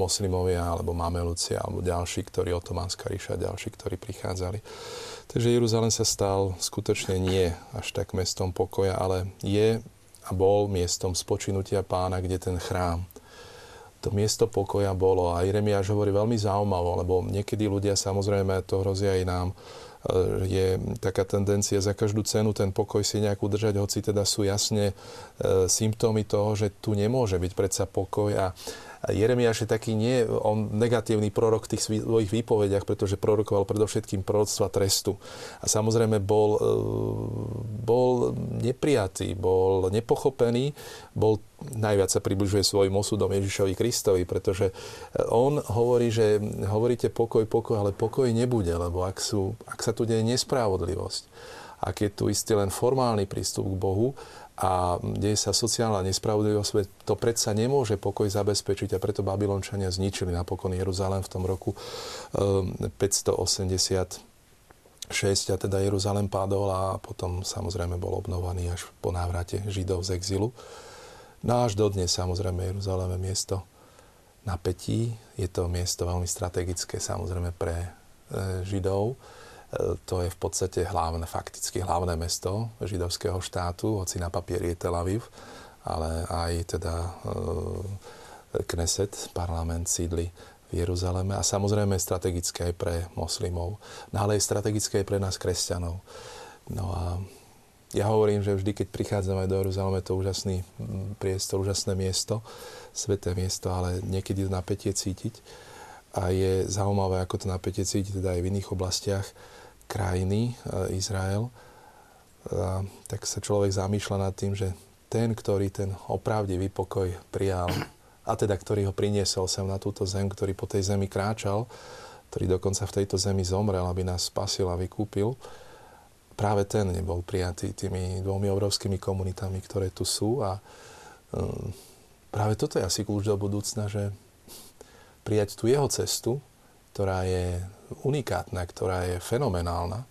moslimovia, alebo Mamelúci, alebo ďalší, ktorí otománska ríša, ďalší, ktorí prichádzali. Takže Jeruzalém sa stal skutočne nie až tak mestom pokoja, ale je a bol miestom spočinutia pána, kde ten chrám to miesto pokoja bolo. A Jeremiáš hovorí veľmi zaujímavo, lebo niekedy ľudia, samozrejme, to hrozia aj nám, je taká tendencia za každú cenu ten pokoj si nejak udržať, hoci teda sú jasne e, symptómy toho, že tu nemôže byť predsa pokoj a Jeremiáš je taký nie on negatívny prorok v tých svojich výpovediach, pretože prorokoval predovšetkým proroctva trestu. A samozrejme bol, e, bol neprijatý, bol nepochopený, bol najviac sa približuje svojim osudom Ježišovi Kristovi, pretože on hovorí, že hovoríte pokoj, pokoj, ale pokoj nebude, lebo ak, sú, ak sa tu deje nespravodlivosť, ak je tu istý len formálny prístup k Bohu a deje sa sociálna nespravodlivosť, to predsa nemôže pokoj zabezpečiť a preto Babylončania zničili napokon Jeruzalém v tom roku 586 ehm, a teda Jeruzalém padol a potom samozrejme bol obnovaný až po návrate Židov z exilu. No až dodnes samozrejme Jeruzalém je miesto napätí. Je to miesto veľmi strategické samozrejme pre e, Židov to je v podstate hlavné, fakticky hlavné mesto židovského štátu, hoci na papieri je Tel Aviv, ale aj teda e, Kneset, parlament sídli v Jeruzaleme a samozrejme strategické aj pre moslimov, no ale je strategické aj pre nás kresťanov. No a ja hovorím, že vždy, keď prichádzame do Jeruzaleme, je to úžasný priestor, úžasné miesto, sveté miesto, ale niekedy to napätie cítiť. A je zaujímavé, ako to napätie cítiť teda aj v iných oblastiach krajiny, e, Izrael, a tak sa človek zamýšľa nad tým, že ten, ktorý ten opravdivý pokoj prijal, a teda ktorý ho priniesol sem na túto zem, ktorý po tej zemi kráčal, ktorý dokonca v tejto zemi zomrel, aby nás spasil a vykúpil, práve ten nebol prijatý tými dvomi obrovskými komunitami, ktoré tu sú. A um, práve toto je asi kľúč do budúcna, že prijať tú jeho cestu, ktorá je unikátna, ktorá je fenomenálna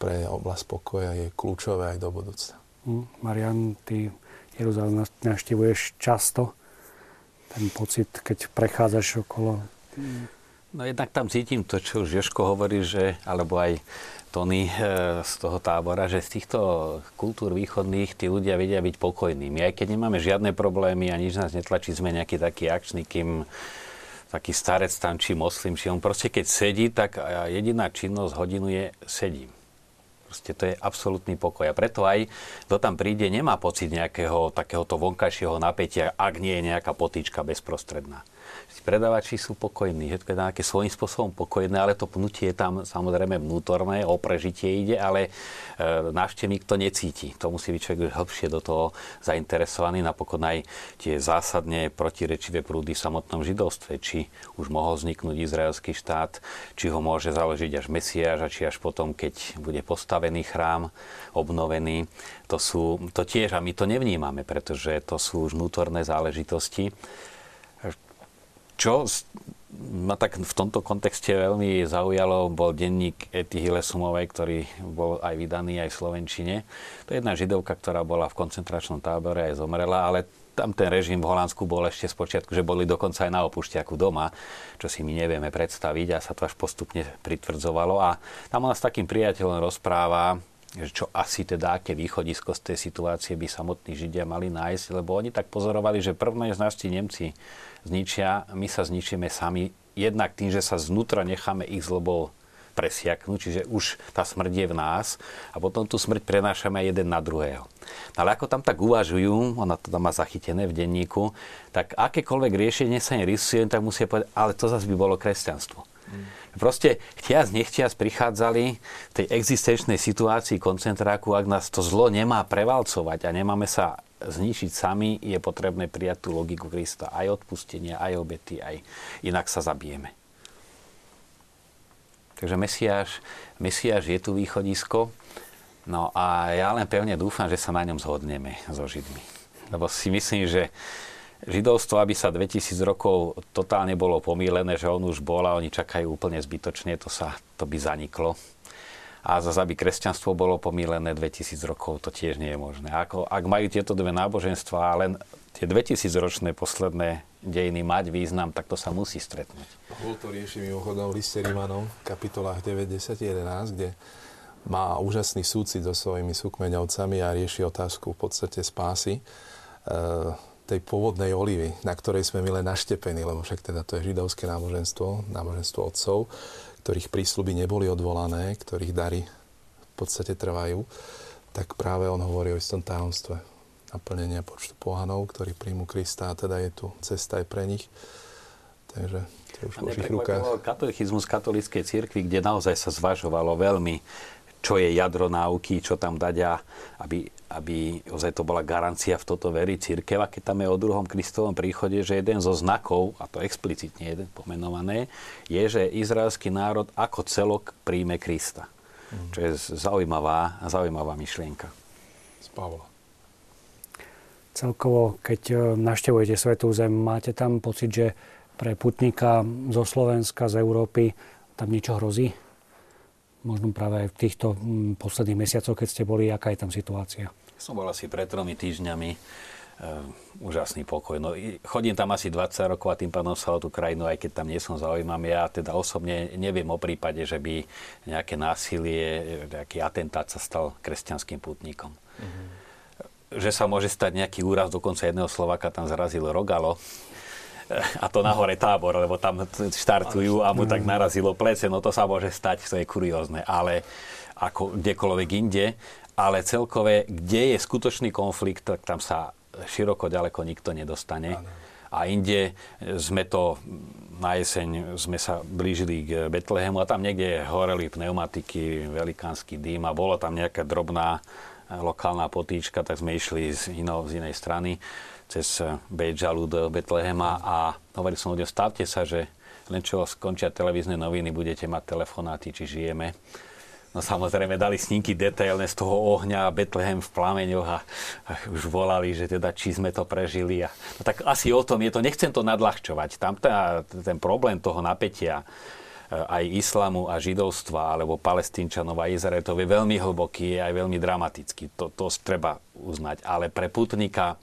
pre oblasť pokoja, je kľúčové aj do budúcna. Mm, Marian, ty Jeruzalém navštevuješ často. Ten pocit, keď prechádzaš okolo... No jednak tam cítim to, čo už Joško hovorí, že, alebo aj Tony e, z toho tábora, že z týchto kultúr východných tí ľudia vedia byť pokojnými. Aj keď nemáme žiadne problémy a nič nás netlačí, sme nejaký taký akčný, kým taký starec tam, či moslim, či on proste keď sedí, tak jediná činnosť hodinu je sedím. Proste to je absolútny pokoj. A preto aj kto tam príde, nemá pocit nejakého takéhoto vonkajšieho napätia, ak nie je nejaká potýčka bezprostredná predávači sú pokojní, že to je nejaké svojím spôsobom pokojné, ale to pnutie je tam samozrejme vnútorné, o prežitie ide, ale e, návštevník to necíti. To musí byť človek hĺbšie do toho zainteresovaný. Napokon aj tie zásadne protirečivé prúdy v samotnom židovstve, či už mohol vzniknúť izraelský štát, či ho môže založiť až Mesiáš, a či až potom, keď bude postavený chrám, obnovený. To sú, to tiež, a my to nevnímame, pretože to sú už vnútorné záležitosti. Čo ma tak v tomto kontexte veľmi zaujalo, bol denník Ety Hillesumovej, ktorý bol aj vydaný aj v Slovenčine. To je jedna židovka, ktorá bola v koncentračnom tábore aj zomrela, ale tam ten režim v Holandsku bol ešte z počiatku, že boli dokonca aj na opušťaku doma, čo si my nevieme predstaviť a sa to až postupne pritvrdzovalo. A tam ona s takým priateľom rozpráva, čo asi teda, aké východisko z tej situácie by samotní Židia mali nájsť, lebo oni tak pozorovali, že prvné z nás Nemci zničia, my sa zničíme sami, jednak tým, že sa znútra necháme ich zlobou presiaknúť, čiže už tá smrť je v nás a potom tú smrť prenášame jeden na druhého. No ale ako tam tak uvažujú, ona to tam má zachytené v denníku, tak akékoľvek riešenie sa nerysuje, tak musia povedať, ale to zase by bolo kresťanstvo. Mm. Proste chtiac, nechtiac prichádzali v tej existenčnej situácii koncentráku, ak nás to zlo nemá prevalcovať a nemáme sa zničiť sami, je potrebné prijať tú logiku Krista. Aj odpustenia, aj obety, aj inak sa zabijeme. Takže Mesiáš, Mesiáš je tu východisko. No a ja len pevne dúfam, že sa na ňom zhodneme so Židmi. Lebo si myslím, že židovstvo, aby sa 2000 rokov totálne bolo pomílené, že on už bol a oni čakajú úplne zbytočne, to, sa, to by zaniklo. A zase, aby kresťanstvo bolo pomílené 2000 rokov, to tiež nie je možné. Ako, ak majú tieto dve náboženstva len tie 2000 ročné posledné dejiny mať význam, tak to sa musí stretnúť. Paul to rieši mimochodom v liste Rímanom kapitolách 9, 10, 11, kde má úžasný súcit so svojimi súkmeňovcami a rieši otázku v podstate spásy. E, tej pôvodnej olivy, na ktorej sme my len naštepení, lebo však teda to je židovské náboženstvo, náboženstvo otcov, ktorých prísľuby neboli odvolané, ktorých dary v podstate trvajú, tak práve on hovorí o istom tajomstve naplnenia počtu pohanov, ktorí príjmu Krista a teda je tu cesta aj pre nich. Takže to už v rukách. Katolichizmus katolíckej cirkvi, kde naozaj sa zvažovalo veľmi čo je jadro náuky, čo tam dať a aby, aby ozaj to bola garancia v toto verí církev. A keď tam je o druhom Kristovom príchode, že jeden zo znakov, a to explicitne jeden pomenované, je, že izraelský národ ako celok príjme Krista. Mm. Čo je zaujímavá, zaujímavá myšlienka. Z Pavla. Celkovo, keď e, naštevujete Svetú Zem, máte tam pocit, že pre putníka zo Slovenska, z Európy, tam niečo hrozí? Možno práve aj v týchto mm, posledných mesiacoch, keď ste boli, aká je tam situácia? Som bol asi pred tromi týždňami. Uh, úžasný pokoj. No, chodím tam asi 20 rokov a tým pádom sa o tú krajinu, aj keď tam nie som zaujímam, ja teda osobne neviem o prípade, že by nejaké násilie, nejaký atentát sa stal kresťanským putníkom. Mm-hmm. Že sa môže stať nejaký úraz, dokonca jedného Slováka tam zrazil rogalo, [LAUGHS] a to nahore tábor, lebo tam štartujú a mu tak narazilo plece, no to sa môže stať, to je kuriózne, ale ako kdekoľvek inde, ale celkové, kde je skutočný konflikt, tak tam sa široko ďaleko nikto nedostane. A inde sme to na jeseň sme sa blížili k Betlehemu a tam niekde horeli pneumatiky, velikánsky dým a bolo tam nejaká drobná lokálna potýčka, tak sme išli z, ino, z inej strany cez Bejžalu do Betlehema a hovoril som ľuďom, stavte sa, že len čo skončia televízne noviny, budete mať telefonáty, či žijeme. No samozrejme dali snímky detailné z toho ohňa, Betlehem v plameňoch a, a už volali, že teda či sme to prežili. A, no tak asi o tom je to, nechcem to nadľahčovať. Tam tá, ten problém toho napätia, e, aj islamu a židovstva, alebo palestínčanov a Izraelitov je veľmi hlboký, je aj veľmi dramatický. To, to treba uznať. Ale pre putníka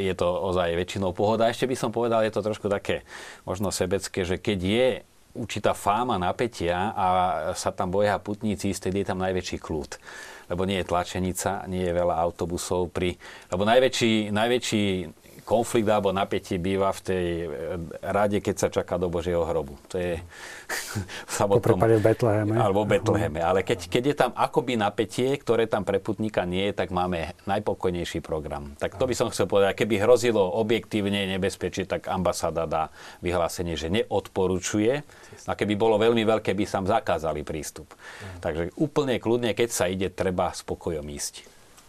je to ozaj väčšinou pohoda. Ešte by som povedal, je to trošku také možno sebecké, že keď je určitá fáma napätia a sa tam boja putníci, vtedy je tam najväčší kľud. Lebo nie je tlačenica, nie je veľa autobusov pri... Lebo najväčší, najväčší konflikt alebo napätie býva v tej e, rade, keď sa čaká do Božieho hrobu. To je [LAUGHS] v samotnom... v Betleheme. Alebo v Betleheme. Ale keď, keď je tam akoby napätie, ktoré tam pre putníka nie je, tak máme najpokojnejší program. Tak to by som chcel povedať. Keby hrozilo objektívne nebezpečie, tak ambasáda dá vyhlásenie, že neodporúčuje. A keby bolo veľmi veľké, by sa zakázali prístup. Takže úplne kľudne, keď sa ide, treba spokojom ísť.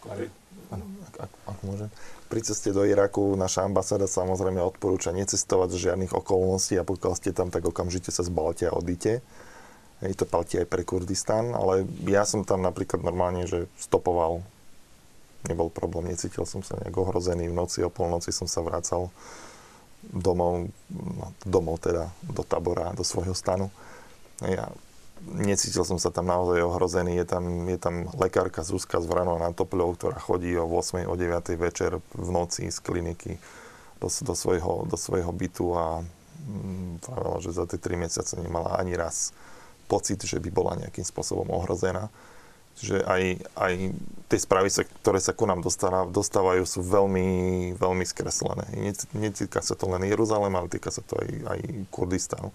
Ak, ak, ak môžem pri ceste do Iraku naša ambasáda samozrejme odporúča necestovať z žiadnych okolností a pokiaľ ste tam, tak okamžite sa zbalte a odíte. Hej, to platí aj pre Kurdistan, ale ja som tam napríklad normálne, že stopoval, nebol problém, necítil som sa nejak ohrozený, v noci o polnoci som sa vracal domov, no, domov teda do tabora, do svojho stanu. Ja necítil som sa tam naozaj ohrozený. Je tam, je tam lekárka Zuzka z Vranova na Topľov, ktorá chodí o 8. o 9. večer v noci z kliniky do, do, svojho, do svojho bytu a mm, že za tie 3 mesiace nemala ani raz pocit, že by bola nejakým spôsobom ohrozená. Že aj, aj tie správy, ktoré sa ku nám dostávajú, sú veľmi, veľmi skreslené. Netýka sa to len Jeruzalém, ale týka sa to aj, aj Kurdistanu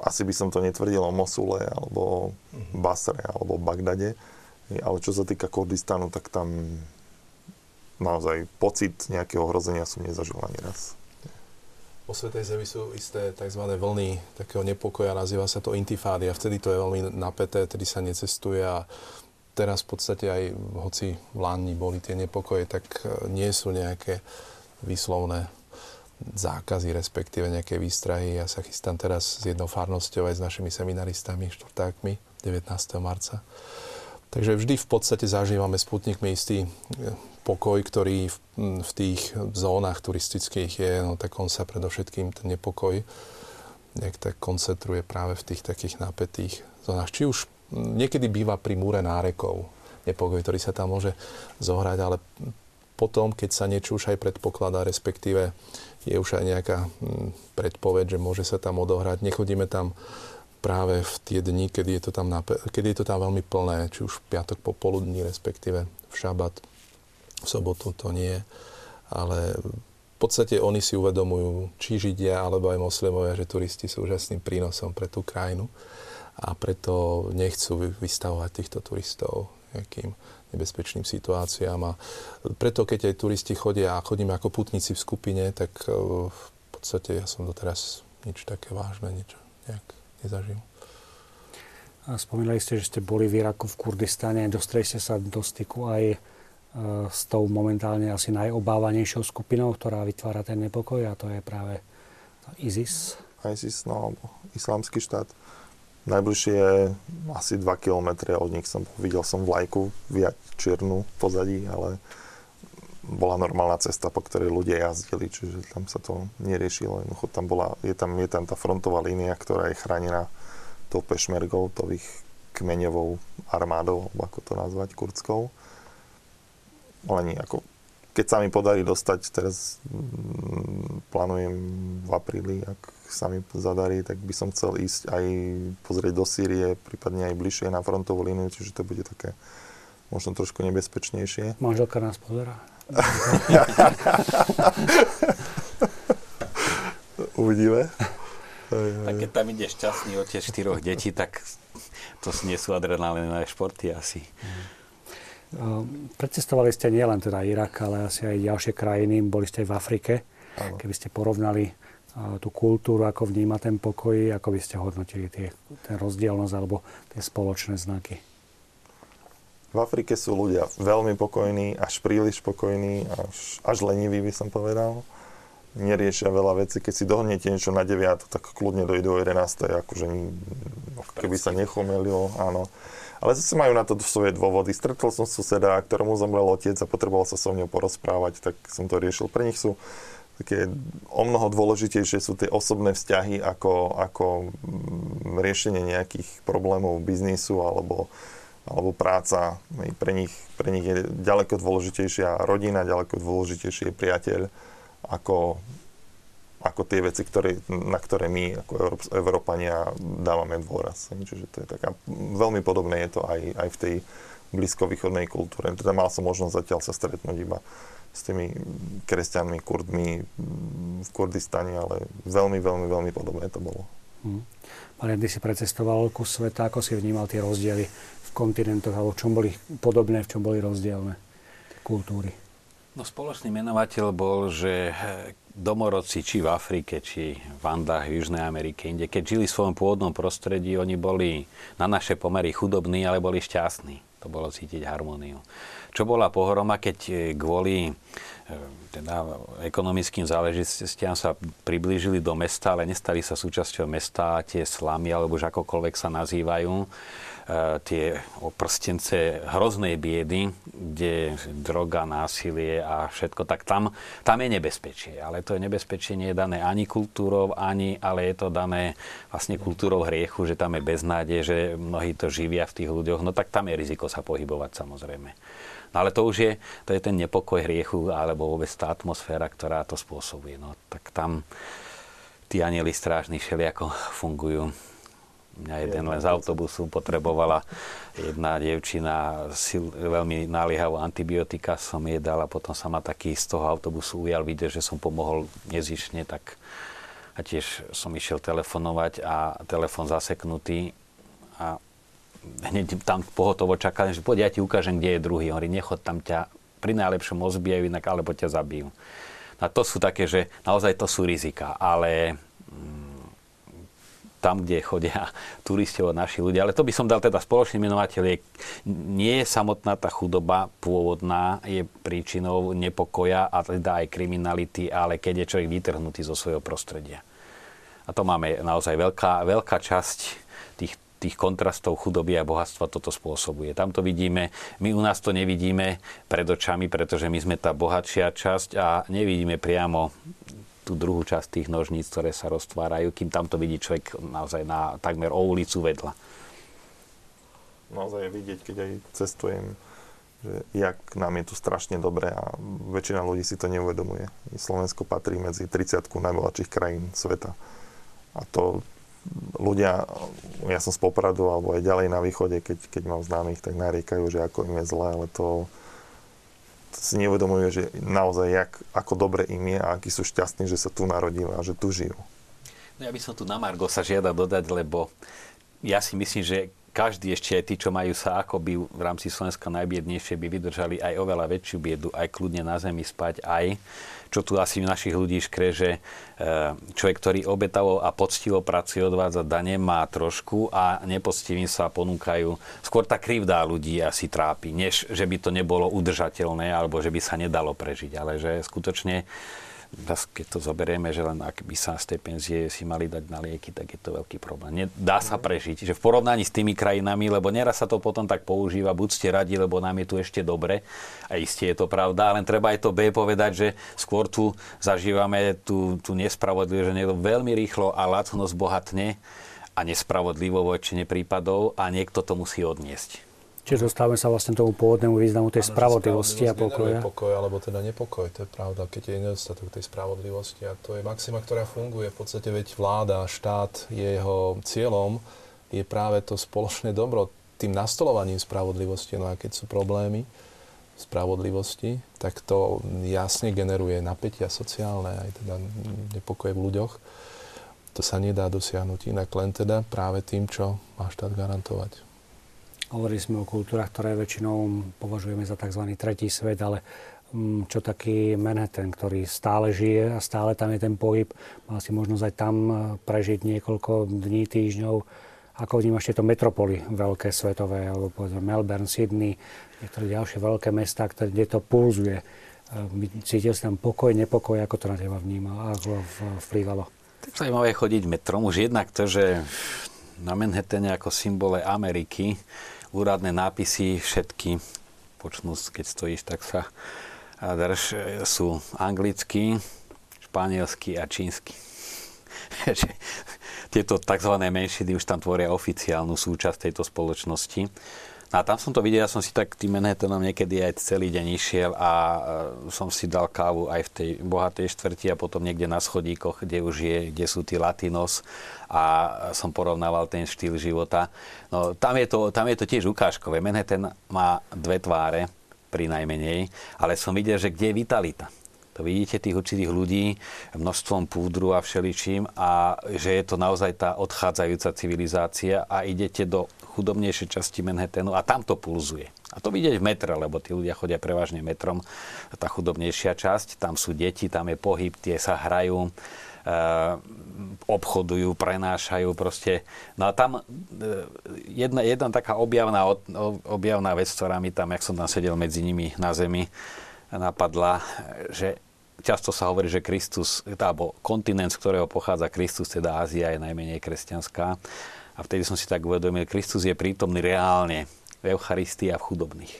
asi by som to netvrdil o Mosule, alebo mhm. Basre, alebo Bagdade. Ale čo sa týka Kurdistanu, tak tam naozaj pocit nejakého ohrozenia som nezažil ani raz. Po Svetej Zemi sú isté tzv. vlny takého nepokoja, nazýva sa to intifády a vtedy to je veľmi napäté, vtedy sa necestuje a teraz v podstate aj, hoci v Lani boli tie nepokoje, tak e, nie sú nejaké výslovné zákazy, respektíve nejaké výstrahy. Ja sa chystám teraz s jednou farnosťou aj s našimi seminaristami, štvrtákmi 19. marca. Takže vždy v podstate zažívame s putníkmi istý, pokoj, ktorý v, v tých zónach turistických je, no tak on sa predovšetkým ten nepokoj nejak tak koncentruje práve v tých takých napätých zónach. Či už niekedy býva pri múre nárekov nepokoj, ktorý sa tam môže zohrať, ale potom, keď sa niečo už aj predpokladá, respektíve je už aj nejaká predpoveď, že môže sa tam odohrať. Nechodíme tam práve v tie dni, kedy je to tam, kedy je to tam veľmi plné, či už v piatok popoludní, respektíve v šabat, v sobotu to nie. Ale v podstate oni si uvedomujú, či Židia alebo aj moslimovia, že turisti sú úžasným prínosom pre tú krajinu a preto nechcú vystavovať týchto turistov nejakým nebezpečným situáciám. A preto, keď aj turisti chodia a chodíme ako putníci v skupine, tak eh, v podstate ja som doteraz nič také vážne, nič nejak nezažil. A spomínali ste, že ste boli v Iraku, v Kurdistane, dostali ste sa do styku aj e, s tou momentálne asi najobávanejšou skupinou, ktorá vytvára ten nepokoj a to je práve ISIS. ISIS, no, islamský štát. Najbližšie asi 2 km od nich som videl som vlajku viať čiernu pozadí, ale bola normálna cesta, po ktorej ľudia jazdili, čiže tam sa to neriešilo. Jednoducho tam bola, je tam, je tam tá frontová línia, ktorá je chránená tou pešmergou, tou ich kmeňovou armádou, ako to nazvať, kurdskou. Ale nie, ako, keď sa mi podarí dostať, teraz plánujem v apríli, ak sa mi zadarí, tak by som chcel ísť aj pozrieť do Sýrie, prípadne aj bližšie na frontovú líniu, čiže to bude také možno trošku nebezpečnejšie. Manželka nás pozera. [LAUGHS] Uvidíme. Tak keď tam ide šťastný otec štyroch detí, tak to nie sú adrenalinové športy asi. Ehm, Predcestovali ste nielen teda Irak, ale asi aj ďalšie krajiny. Boli ste aj v Afrike. Áno. Keby ste porovnali tú kultúru, ako vníma ten pokoj, ako by ste hodnotili tie, ten rozdielnosť alebo tie spoločné znaky? V Afrike sú ľudia veľmi pokojní, až príliš pokojní, až, až leniví by som povedal. Neriešia veľa vecí. Keď si dohnete niečo na 9, tak kľudne dojde o 11. Akože keby sa nechomelilo, áno. Ale zase majú na to svoje dôvody. Stretol som suseda, ktorému zomrel otec a potreboval sa so mnou porozprávať, tak som to riešil. Pre nich sú také o mnoho dôležitejšie sú tie osobné vzťahy ako, ako mm, riešenie nejakých problémov biznisu alebo, alebo práca. Pre nich, pre nich je ďaleko dôležitejšia rodina, ďaleko dôležitejší je priateľ ako, ako tie veci, ktoré, na ktoré my ako Európania dávame dôraz. Čiže to je taká, veľmi podobné je to aj, aj v tej blízkovýchodnej kultúre. Teda mal som možnosť zatiaľ sa stretnúť iba s tými kresťanmi, kurdmi v Kurdistane, ale veľmi, veľmi, veľmi podobné to bolo. Hmm. Marian, ty si precestoval kus sveta, ako si vnímal tie rozdiely v kontinentoch, alebo v čom boli podobné, v čom boli rozdielne kultúry? No spoločný menovateľ bol, že domorodci či v Afrike, či v Andách, v Južnej Amerike, inde, keď žili v svojom pôvodnom prostredí, oni boli na naše pomery chudobní, ale boli šťastní. To bolo cítiť harmóniu čo bola pohroma, keď e, kvôli e, teda ekonomickým záležitostiam sa priblížili do mesta, ale nestali sa súčasťou mesta tie slamy, alebo už akokoľvek sa nazývajú tie oprstence hroznej biedy, kde droga, násilie a všetko, tak tam, tam je nebezpečie. Ale to nebezpečie nie je dané ani kultúrou, ani, ale je to dané vlastne kultúrou hriechu, že tam je beznádej, že mnohí to živia v tých ľuďoch, no tak tam je riziko sa pohybovať samozrejme. No ale to už je, to je ten nepokoj hriechu, alebo vôbec tá atmosféra, ktorá to spôsobuje. No tak tam tí anieli strážni všelijako fungujú. Mňa jeden len z autobusu potrebovala jedna dievčina sil, veľmi naliehavú antibiotika som jej dal a potom sa ma taký z toho autobusu ujal vidieť, že som pomohol nezišne, tak a tiež som išiel telefonovať a telefon zaseknutý a hneď tam pohotovo čakali, že poď ja ti ukážem, kde je druhý. Hovorí, nechod tam ťa pri najlepšom ozbijajú inak, alebo ťa zabijú. A to sú také, že naozaj to sú rizika, ale tam, kde chodia [LAUGHS] turisti a naši ľudia. Ale to by som dal teda spoločný menovateľ. Je, nie je samotná tá chudoba pôvodná, je príčinou nepokoja a teda aj kriminality, ale keď je človek vytrhnutý zo svojho prostredia. A to máme naozaj veľká, veľká časť tých, tých kontrastov chudoby a bohatstva toto spôsobuje. Tam to vidíme, my u nás to nevidíme pred očami, pretože my sme tá bohatšia časť a nevidíme priamo tú druhú časť tých nožníc, ktoré sa roztvárajú, kým tam to vidí človek naozaj na takmer o ulicu vedľa. Naozaj je vidieť, keď aj cestujem, že jak nám je tu strašne dobre a väčšina ľudí si to neuvedomuje. Slovensko patrí medzi 30 najbohatších krajín sveta. A to ľudia, ja som z Popradu alebo aj ďalej na východe, keď, keď mám známych, tak nariekajú, že ako im je zle, ale to, si neuvedomujú, že naozaj jak, ako dobre im je a akí sú šťastní, že sa tu narodili a že tu žijú. No ja by som tu na Margo sa žiada dodať, lebo ja si myslím, že každý ešte aj tí, čo majú sa akoby v rámci Slovenska najbiednejšie, by vydržali aj oveľa väčšiu biedu, aj kľudne na zemi spať, aj čo tu asi našich ľudí škre, že e, človek, ktorý obetavo a poctivo pracuje, odvádza dane, má trošku a nepoctivým sa ponúkajú. Skôr tá krivdá ľudí asi trápi, než že by to nebolo udržateľné alebo že by sa nedalo prežiť, ale že skutočne keď to zoberieme, že len ak by sa z tej penzie si mali dať na lieky, tak je to veľký problém. Dá sa prežiť. Že v porovnaní s tými krajinami, lebo neraz sa to potom tak používa, buď ste radi, lebo nám je tu ešte dobre, a isté je to pravda, ale treba aj to B povedať, že skôr tu zažívame tú, tú nespravodlivosť, že niekto veľmi rýchlo a lacno zbohatne a nespravodlivo vo väčšine prípadov a niekto to musí odniesť. Čiže dostávame sa vlastne tomu pôvodnému významu tej spravodlivosti a pokoja. pokoj, alebo teda nepokoj, to je pravda, keď je nedostatok tej spravodlivosti a to je maxima, ktorá funguje. V podstate veď vláda, štát, jeho cieľom je práve to spoločné dobro tým nastolovaním spravodlivosti. No a keď sú problémy spravodlivosti, tak to jasne generuje napätia sociálne, aj teda nepokoje v ľuďoch. To sa nedá dosiahnuť inak len teda práve tým, čo má štát garantovať. Hovorili sme o kultúrach, ktoré väčšinou považujeme za tzv. tretí svet, ale mm, čo taký Manhattan, ktorý stále žije a stále tam je ten pohyb. Mal si možnosť aj tam e, prežiť niekoľko dní, týždňov. Ako vnímaš tieto metropoly veľké svetové, alebo povedzme Melbourne, Sydney, niektoré ďalšie veľké mesta, kde to pulzuje. E, cítil si tam pokoj, nepokoj, ako to na teba vnímal, ako vplývalo? Tak zaujímavé chodiť metrom. Už jednak to, že na Manhattane ako symbole Ameriky úradné nápisy všetky, počnú, keď stojíš, tak sa drž, sú anglicky, španielsky a čínsky. [LAUGHS] Tieto tzv. menšiny už tam tvoria oficiálnu súčasť tejto spoločnosti. A tam som to videl, ja som si tak tým Manhattanom niekedy aj celý deň išiel a e, som si dal kávu aj v tej bohatej štvrti a potom niekde na schodíkoch, kde už je, kde sú tí latinos a som porovnával ten štýl života. No, tam, je to, tam je to tiež ukážkové. Manhattan má dve tváre pri najmenej, ale som videl, že kde je vitalita. To vidíte tých určitých ľudí množstvom púdru a všeličím a že je to naozaj tá odchádzajúca civilizácia a idete do chudobnejšej časti Manhattanu a tam to pulzuje. A to vidieť v metre, lebo tí ľudia chodia prevažne metrom. Tá chudobnejšia časť, tam sú deti, tam je pohyb, tie sa hrajú, e, obchodujú, prenášajú proste. No a tam e, jedna, jedna taká objavná, objavná vec, ktorá mi tam, jak som tam sedel medzi nimi na zemi, napadla, že často sa hovorí, že Kristus, alebo kontinent, z ktorého pochádza Kristus, teda Ázia, je najmenej kresťanská. A vtedy som si tak uvedomil, Kristus je prítomný reálne v Eucharistii a v chudobných.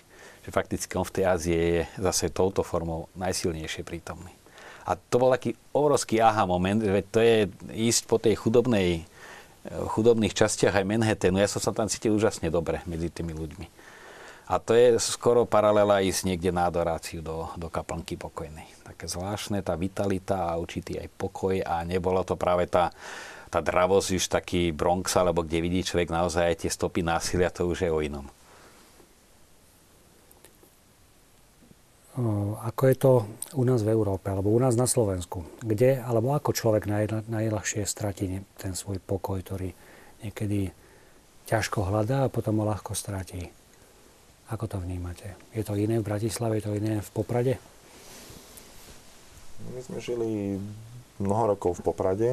Že fakticky on v tej Ázie je zase touto formou najsilnejšie prítomný. A to bol taký obrovský aha moment, že to je ísť po tej chudobnej, chudobných častiach aj Manhattanu. Ja som sa tam cítil úžasne dobre medzi tými ľuďmi. A to je skoro paralela ísť niekde na adoráciu do, do kaplnky pokojnej. Také zvláštne, tá vitalita a určitý aj pokoj a nebolo to práve tá tá dravosť už taký Bronx, alebo kde vidí človek naozaj tie stopy násilia, to už je o inom. Ako je to u nás v Európe, alebo u nás na Slovensku? Kde, alebo ako človek naj, najľahšie stratí ten svoj pokoj, ktorý niekedy ťažko hľadá a potom ho ľahko stratí? Ako to vnímate? Je to iné v Bratislave, je to iné v Poprade? My sme žili mnoho rokov v Poprade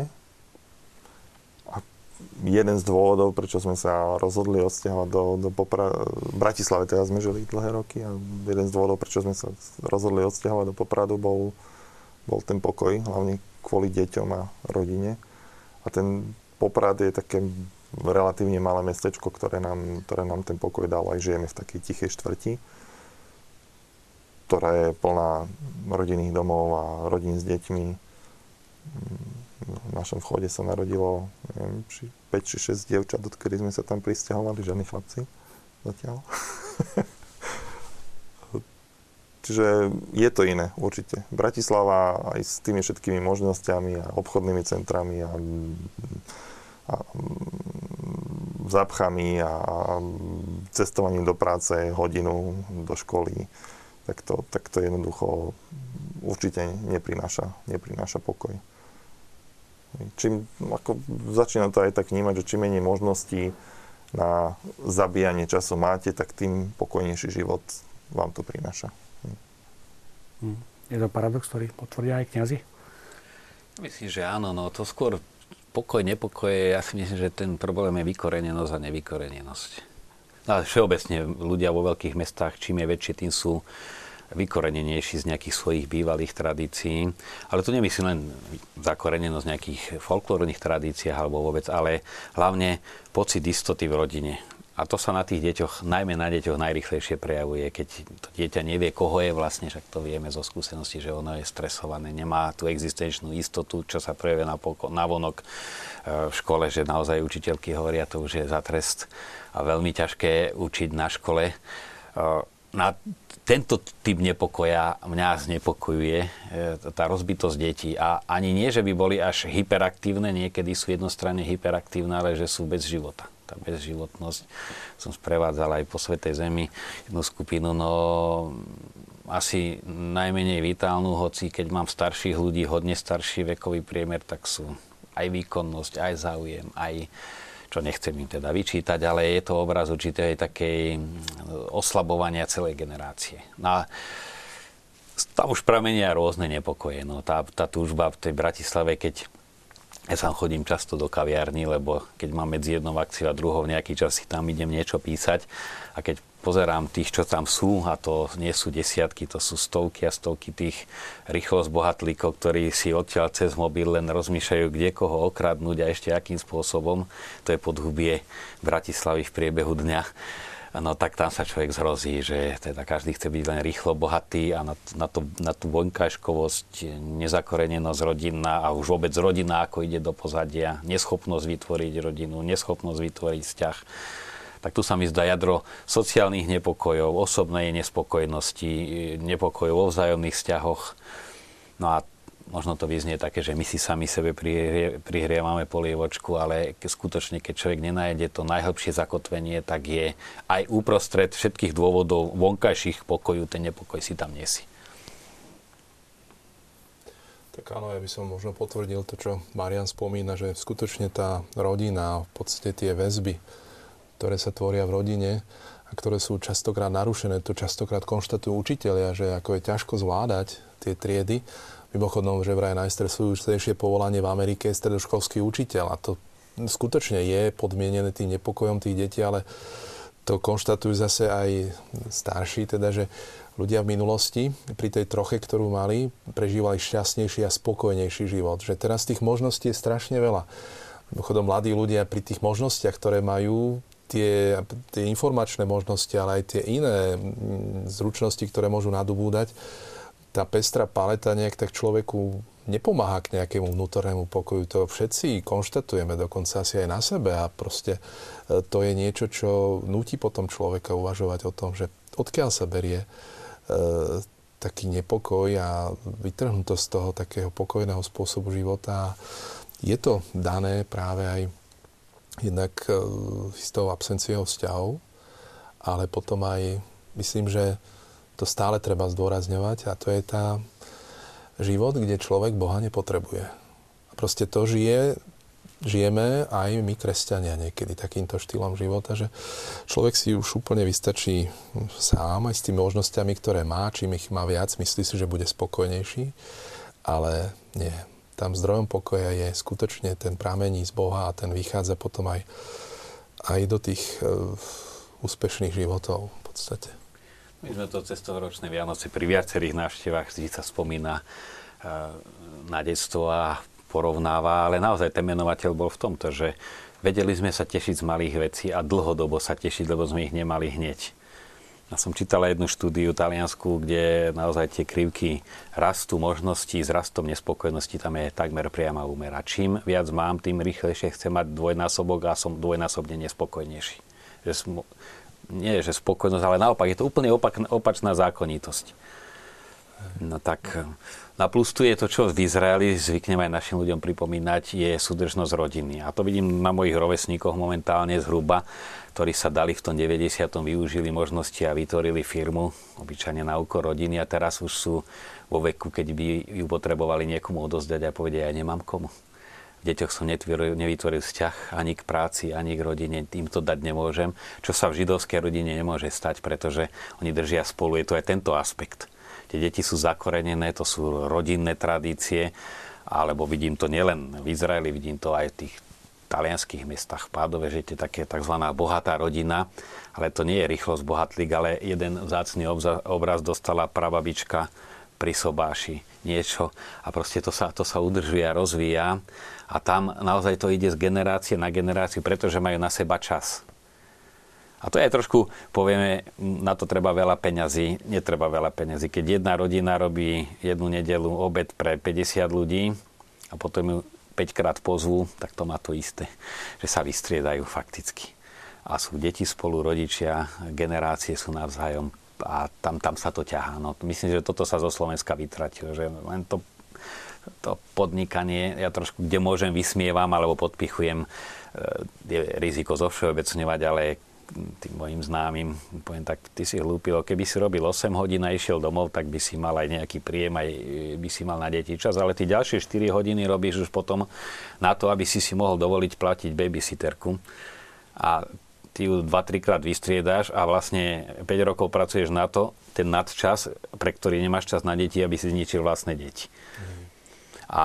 jeden z dôvodov, prečo sme sa rozhodli odsťahovať do, do Popra- Bratislave, teda sme žili dlhé roky a jeden z dôvodov, prečo sme sa rozhodli odsťahovať do Popradu, bol, bol ten pokoj, hlavne kvôli deťom a rodine. A ten Poprad je také relatívne malé mestečko, ktoré nám, ktoré nám ten pokoj dalo. Aj žijeme v takej tichej štvrti, ktorá je plná rodinných domov a rodín s deťmi. V našom vchode sa narodilo neviem, či 5 či 6 dievčat, odkedy sme sa tam pristahovali, žiadni chlapci zatiaľ. [LAUGHS] Čiže je to iné, určite. Bratislava aj s tými všetkými možnosťami a obchodnými centrami a, a zapchami a cestovaním do práce, hodinu do školy, tak to, tak to jednoducho určite neprináša, neprináša pokoj. Čím, ako, začínam to aj tak vnímať, že čím menej možností na zabíjanie času máte, tak tým pokojnejší život vám to prináša. Hm. Je to paradox, ktorý potvrdia aj kňazi? Myslím, že áno. No to skôr pokoj, nepokoj, ja si myslím, že ten problém je vykorenenosť a nevykorenenosť. No, všeobecne ľudia vo veľkých mestách, čím je väčšie, tým sú vykorenenejší z nejakých svojich bývalých tradícií. Ale to nemyslím len zakorenenosť nejakých folklórnych tradíciách alebo vôbec, ale hlavne pocit istoty v rodine. A to sa na tých deťoch, najmä na deťoch najrychlejšie prejavuje, keď to dieťa nevie, koho je vlastne, však to vieme zo skúsenosti, že ono je stresované, nemá tú existenčnú istotu, čo sa prejavuje na, na vonok e, v škole, že naozaj učiteľky hovoria, to už je za trest a veľmi ťažké učiť na škole. Na tento typ nepokoja mňa znepokojuje, e, tá rozbitosť detí. A ani nie, že by boli až hyperaktívne, niekedy sú jednostranne hyperaktívne, ale že sú bez života tá bezživotnosť. Som sprevádzal aj po Svetej Zemi jednu skupinu, no asi najmenej vitálnu, hoci keď mám starších ľudí, hodne starší vekový priemer, tak sú aj výkonnosť, aj záujem, aj čo nechcem im teda vyčítať, ale je to obraz určitej takej oslabovania celej generácie. No a tam už pramenia rôzne nepokoje. No, tá, tá túžba v tej Bratislave, keď ja sám chodím často do kaviarny, lebo keď mám medzi jednou akciou a druhou nejaký čas si tam idem niečo písať a keď pozerám tých, čo tam sú, a to nie sú desiatky, to sú stovky a stovky tých rýchlo zbohatlíkov, ktorí si odtiaľ cez mobil len rozmýšľajú, kde koho okradnúť a ešte akým spôsobom. To je podhubie Bratislavy v priebehu dňa no tak tam sa človek zhrozí, že teda každý chce byť len rýchlo bohatý a na, na, to, na tú vonkajškovosť, nezakorenenosť rodinná a už vôbec rodina, ako ide do pozadia, neschopnosť vytvoriť rodinu, neschopnosť vytvoriť vzťah. Tak tu sa mi zdá jadro sociálnych nepokojov, osobnej nespokojnosti, nepokojov vo vzájomných vzťahoch. No a možno to vyznie také, že my si sami sebe prihrie, prihrievame polievočku, ale skutočne, keď človek nenájde to najhlbšie zakotvenie, tak je aj uprostred všetkých dôvodov vonkajších pokoju, ten nepokoj si tam nesí. Tak áno, ja by som možno potvrdil to, čo Marian spomína, že skutočne tá rodina, v podstate tie väzby, ktoré sa tvoria v rodine a ktoré sú častokrát narušené, to častokrát konštatujú učiteľia, že ako je ťažko zvládať tie triedy Mimochodom, že vraj najstresujúcejšie povolanie v Amerike je stredoškolský učiteľ a to skutočne je podmienené tým nepokojom tých detí, ale to konštatujú zase aj starší, teda, že ľudia v minulosti pri tej troche, ktorú mali, prežívali šťastnejší a spokojnejší život. Že teraz tých možností je strašne veľa. Mimochodom, mladí ľudia pri tých možnostiach, ktoré majú, tie, tie informačné možnosti, ale aj tie iné zručnosti, ktoré môžu nadobúdať, tá pestrá paleta nejak tak človeku nepomáha k nejakému vnútornému pokoju. To všetci konštatujeme, dokonca asi aj na sebe a proste e, to je niečo, čo nutí potom človeka uvažovať o tom, že odkiaľ sa berie e, taký nepokoj a vytrhnúť to z toho takého pokojného spôsobu života. Je to dané práve aj jednak e, istou absenciou vzťahov, ale potom aj myslím, že to stále treba zdôrazňovať a to je tá život, kde človek Boha nepotrebuje. Proste to žije, žijeme aj my kresťania niekedy takýmto štýlom života, že človek si už úplne vystačí sám aj s tými možnosťami, ktoré má, čím ich má viac, myslí si, že bude spokojnejší, ale nie. Tam zdrojom pokoja je skutočne ten pramení z Boha a ten vychádza potom aj, aj do tých uh, úspešných životov v podstate. My sme to cez ročné Vianoce pri viacerých návštevách vždy sa spomína eh, na detstvo a porovnáva, ale naozaj ten menovateľ bol v tomto, že vedeli sme sa tešiť z malých vecí a dlhodobo sa tešiť, lebo sme ich nemali hneď. Ja som čítala jednu štúdiu taliansku, kde naozaj tie krivky rastú možností s rastom nespokojnosti, tam je takmer priama úmera. Čím viac mám, tým rýchlejšie chcem mať dvojnásobok a som dvojnásobne nespokojnejší. Že som, nie že spokojnosť, ale naopak, je to úplne opak, opačná zákonitosť. No tak na plus tu je to, čo v Izraeli zvyknem aj našim ľuďom pripomínať, je súdržnosť rodiny. A to vidím na mojich rovesníkoch momentálne zhruba, ktorí sa dali v tom 90. využili možnosti a vytvorili firmu, obyčajne na úkor rodiny a teraz už sú vo veku, keď by ju potrebovali niekomu odozdať a povedia, ja nemám komu. V deťoch som nevytvoril, vzťah ani k práci, ani k rodine, tým to dať nemôžem, čo sa v židovskej rodine nemôže stať, pretože oni držia spolu, je to aj tento aspekt Tie deti sú zakorenené, to sú rodinné tradície, alebo vidím to nielen v Izraeli, vidím to aj v tých talianských mestách v Pádove, že je také tzv. bohatá rodina, ale to nie je rýchlosť bohatlík, ale jeden vzácný obraz dostala prababička pri sobáši niečo a proste to sa, to sa udržuje a rozvíja a tam naozaj to ide z generácie na generáciu, pretože majú na seba čas. A to je trošku, povieme, na to treba veľa peňazí, netreba veľa peňazí. Keď jedna rodina robí jednu nedelu obed pre 50 ľudí a potom ju 5 krát pozvú, tak to má to isté, že sa vystriedajú fakticky. A sú deti spolu, rodičia, generácie sú navzájom a tam, tam sa to ťahá. No, myslím, že toto sa zo Slovenska vytratilo, že len to, to podnikanie, ja trošku, kde môžem, vysmievam alebo podpichujem, e, je riziko zovšeobecňovať, ale tým mojim známym, poviem tak, ty si hlúpilo, keby si robil 8 hodín a išiel domov, tak by si mal aj nejaký príjem, aj by si mal na deti čas, ale ty ďalšie 4 hodiny robíš už potom na to, aby si si mohol dovoliť platiť babysitterku. A ty ju 2-3 krát vystriedáš a vlastne 5 rokov pracuješ na to, ten nadčas, pre ktorý nemáš čas na deti, aby si zničil vlastné deti. Mm. A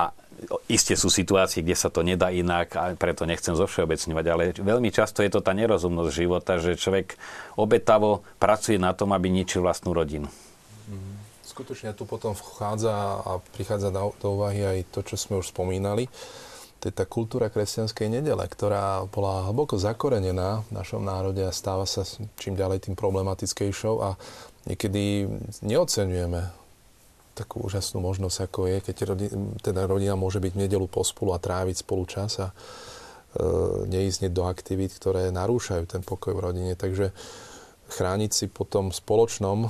Isté sú situácie, kde sa to nedá inak a preto nechcem zovšeobecňovať, ale veľmi často je to tá nerozumnosť života, že človek obetavo pracuje na tom, aby ničil vlastnú rodinu. Mhm. Skutočne tu potom vchádza a prichádza do úvahy aj to, čo sme už spomínali. To je tá kultúra kresťanskej nedele, ktorá bola hlboko zakorenená v našom národe a stáva sa čím ďalej tým problematickejšou a niekedy neocenujeme takú úžasnú možnosť, ako je, keď rodina, teda rodina môže byť v nedelu pospolu a tráviť spolu čas a e, neísť do aktivít, ktoré narúšajú ten pokoj v rodine. Takže chrániť si po tom spoločnom e,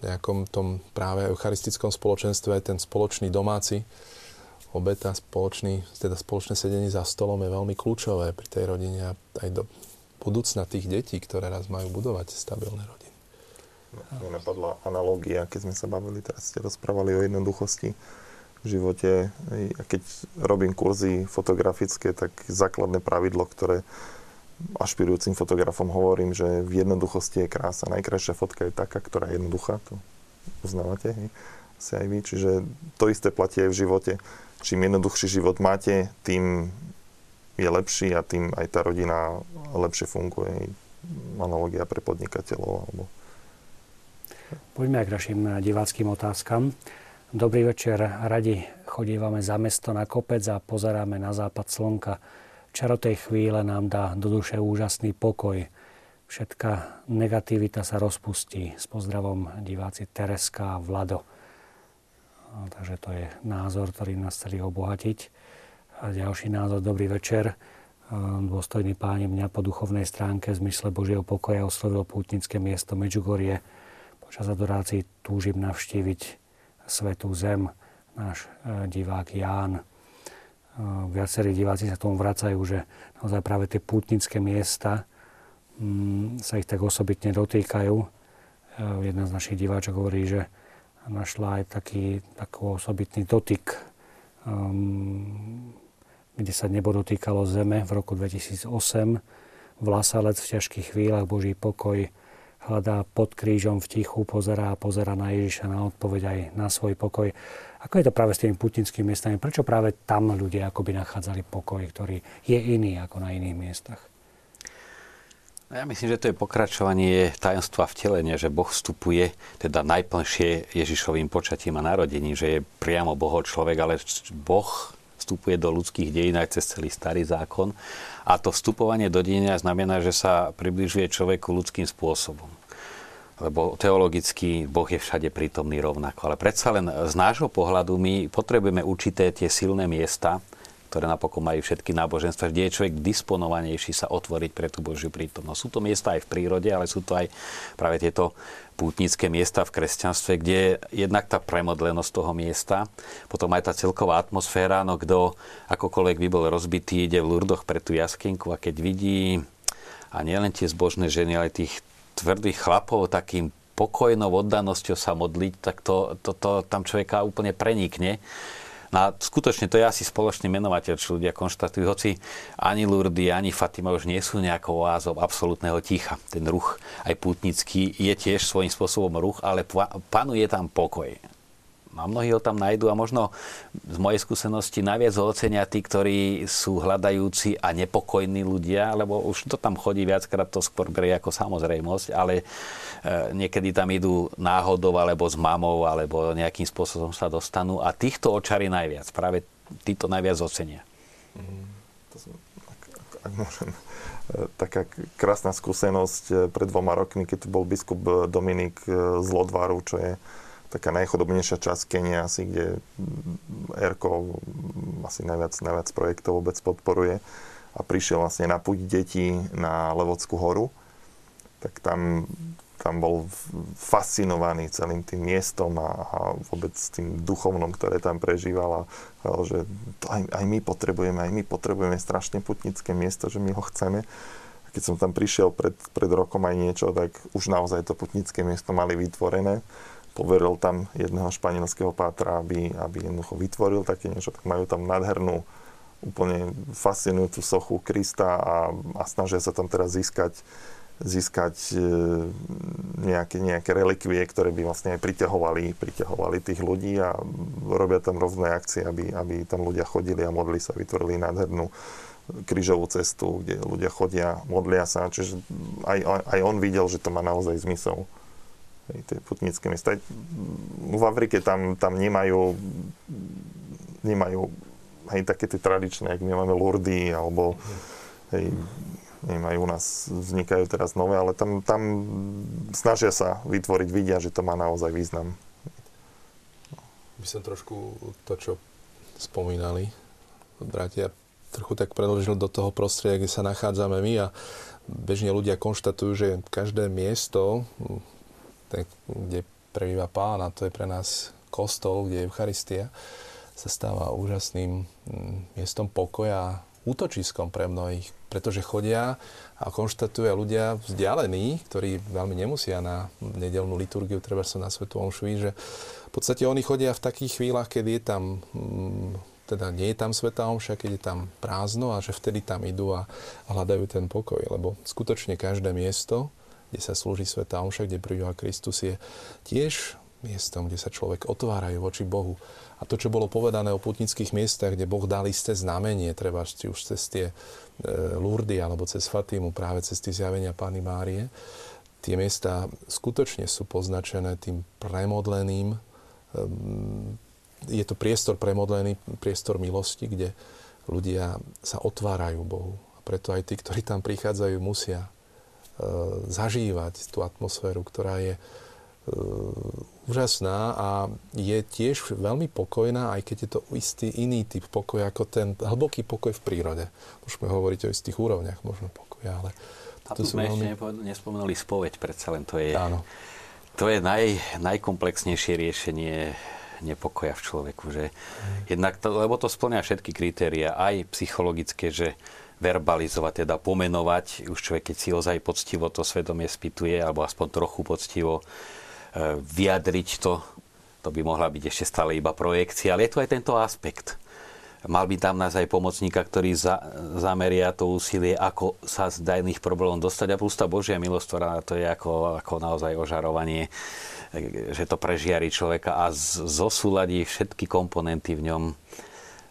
nejakom tom práve eucharistickom spoločenstve ten spoločný domáci obeta, spoločný, teda spoločné sedenie za stolom je veľmi kľúčové pri tej rodine a aj do budúcna tých detí, ktoré raz majú budovať stabilné rodiny. Mne napadla analogia, keď sme sa bavili, teraz ste rozprávali o jednoduchosti v živote. A keď robím kurzy fotografické, tak základné pravidlo, ktoré ašpirujúcim fotografom hovorím, že v jednoduchosti je krása. Najkrajšia fotka je taká, ktorá je jednoduchá. To uznávate, hej? Asi aj vy. Čiže to isté platí aj v živote. Čím jednoduchší život máte, tým je lepší a tým aj tá rodina lepšie funguje. Analogia pre podnikateľov alebo Poďme k našim diváckým otázkam. Dobrý večer, radi chodívame za mesto na kopec a pozeráme na západ slnka. Čaro tej chvíle nám dá do duše úžasný pokoj. Všetká negativita sa rozpustí. S pozdravom diváci Tereska a Vlado. Takže to je názor, ktorý nás chceli obohatiť. A ďalší názor, dobrý večer. Dôstojný páni mňa po duchovnej stránke v zmysle Božieho pokoja oslovil pútnické miesto Medžugorie Počas adorácií túžim navštíviť Svetú Zem, náš e, divák Ján. E, viacerí diváci sa tomu vracajú, že naozaj práve tie pútnické miesta mm, sa ich tak osobitne dotýkajú. E, jedna z našich diváčok hovorí, že našla aj taký, taký osobitný dotyk, um, kde sa nebo dotýkalo zeme v roku 2008. Vlasalec v ťažkých chvíľach, Boží pokoj, hľadá pod krížom v tichu, pozerá a pozera na Ježiša, na odpoveď aj na svoj pokoj. Ako je to práve s tými putinskými miestami? Prečo práve tam ľudia akoby nachádzali pokoj, ktorý je iný ako na iných miestach? No ja myslím, že to je pokračovanie tajomstva vtelenia, že Boh vstupuje teda najplnšie Ježišovým počatím a narodením, že je priamo Boho človek, ale Boh vstupuje do ľudských dejín aj cez celý starý zákon. A to vstupovanie do dejina znamená, že sa približuje človeku ľudským spôsobom lebo teologicky Boh je všade prítomný rovnako. Ale predsa len z nášho pohľadu my potrebujeme určité tie silné miesta, ktoré napokon majú všetky náboženstva, kde je človek disponovanejší sa otvoriť pre tú Božiu prítomnosť. Sú to miesta aj v prírode, ale sú to aj práve tieto pútnické miesta v kresťanstve, kde je jednak tá premodlenosť toho miesta, potom aj tá celková atmosféra, no kto akokoľvek by bol rozbitý, ide v Lurdoch pre tú jaskenku a keď vidí a nielen tie zbožné ženy, ale tých tvrdých chlapov takým pokojnou oddanosťou sa modliť, tak to, to, to tam človeka úplne prenikne. No a skutočne to je asi spoločný menovateľ, čo ľudia konštatujú, hoci ani Lurdy, ani Fatima už nie sú nejakou oázou absolútneho ticha. Ten ruch aj putnický je tiež svojím spôsobom ruch, ale panuje tam pokoj a mnohí ho tam nájdú a možno z mojej skúsenosti najviac ho ocenia tí, ktorí sú hľadajúci a nepokojní ľudia, lebo už to tam chodí viackrát, to skôr berie ako samozrejmosť, ale e, niekedy tam idú náhodou alebo s mamou alebo nejakým spôsobom sa dostanú a týchto očarí najviac. Práve títo najviac ocenia. Mm, to som, ak, ak, ak môžem e, taká krásna skúsenosť e, pred dvoma rokmi, keď tu bol biskup Dominik z Lodvaru, čo je taká najchodobnejšia časť Kenia asi, kde ERKO asi najviac, najviac projektov vôbec podporuje a prišiel vlastne na púť detí na Levodskú horu, tak tam, tam bol fascinovaný celým tým miestom a, a vôbec tým duchovnom, ktoré tam prežíval a povedal, že to aj, aj my potrebujeme, aj my potrebujeme strašne putnické miesto, že my ho chceme. Keď som tam prišiel pred, pred rokom aj niečo, tak už naozaj to putnické miesto mali vytvorené poveril tam jedného španielského pátra, aby, aby jednoducho vytvoril také niečo, tak majú tam nádhernú, úplne fascinujúcu sochu Krista a, a snažia sa tam teraz získať, získať e, nejaké, nejaké relikvie, ktoré by vlastne aj priťahovali, priťahovali tých ľudí a robia tam rôzne akcie, aby, aby tam ľudia chodili a modli sa, vytvorili nádhernú krížovú cestu, kde ľudia chodia, modlia sa. Čiže aj, aj on videl, že to má naozaj zmysel tie putnické miesta. V Afrike tam, tam nemajú, nemajú hej, také tie tradičné, ak my máme Lurdy, alebo hej, nemajú u nás, vznikajú teraz nové, ale tam, tam snažia sa vytvoriť, vidia, že to má naozaj význam. By som trošku to, čo spomínali bratia, trochu tak preložil do toho prostredia, kde sa nachádzame my a bežne ľudia konštatujú, že každé miesto kde prebýva pán a to je pre nás kostol, kde je Eucharistia, sa stáva úžasným mm, miestom pokoja, útočiskom pre mnohých, pretože chodia a konštatujú ľudia vzdialení, ktorí veľmi nemusia na nedelnú liturgiu, treba sa na Svetu Omšu, že v podstate oni chodia v takých chvíľach, keď je tam mm, teda nie je tam Sveta Omša, keď je tam prázdno a že vtedy tam idú a hľadajú ten pokoj, lebo skutočne každé miesto kde sa slúži Sveta Omša, kde prebýva Kristus, je tiež miestom, kde sa človek otvárajú voči Bohu. A to, čo bolo povedané o putnických miestach, kde Boh dal isté znamenie, treba či už cez tie e, Lurdy alebo cez Fatimu, práve cez tie zjavenia Pány Márie, tie miesta skutočne sú poznačené tým premodleným, ehm, je to priestor premodlený, priestor milosti, kde ľudia sa otvárajú Bohu. A preto aj tí, ktorí tam prichádzajú, musia E, zažívať tú atmosféru, ktorá je e, úžasná a je tiež veľmi pokojná, aj keď je to istý iný typ pokoja, ako ten hlboký pokoj v prírode. Môžeme hovoriť o istých úrovniach možno pokoja, ale... A tu sme veľmi... ešte nespomenuli spoveď, predsa len to je, Áno. to je naj, najkomplexnejšie riešenie nepokoja v človeku. Že jednak to, lebo to splňa všetky kritéria, aj psychologické, že verbalizovať, teda pomenovať. Už človek, keď si ozaj poctivo to svedomie spýtuje, alebo aspoň trochu poctivo e, vyjadriť to, to by mohla byť ešte stále iba projekcia, ale je tu aj tento aspekt. Mal by tam nás aj pomocníka, ktorý za, zameria to úsilie, ako sa z dajných problémov dostať. A plus tá Božia milosť, ktorá to je ako, ako naozaj ožarovanie, e, že to prežiari človeka a zosúladí všetky komponenty v ňom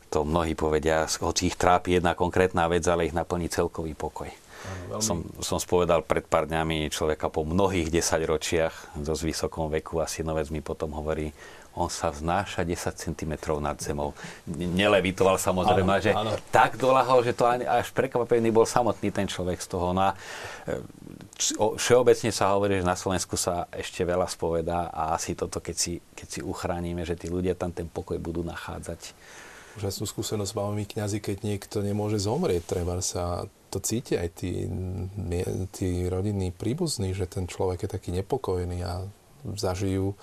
to mnohí povedia, hoci ich trápi jedna konkrétna vec, ale ich naplní celkový pokoj. veľmi... som, som spovedal pred pár dňami človeka po mnohých desaťročiach, dosť vysokom veku a synovec mi potom hovorí, on sa vznáša 10 cm nad zemou. Nelevitoval samozrejme, áno, že áno. tak dolahol, že to až prekvapený bol samotný ten človek z toho. No a e, všeobecne sa hovorí, že na Slovensku sa ešte veľa spovedá a asi toto, keď si, keď si uchránime, že tí ľudia tam ten pokoj budú nachádzať. Úžasnú skúsenosť máme my kňazi, keď niekto nemôže zomrieť, treba sa to cíti aj tí, tí rodinní príbuzní, že ten človek je taký nepokojný a zažijú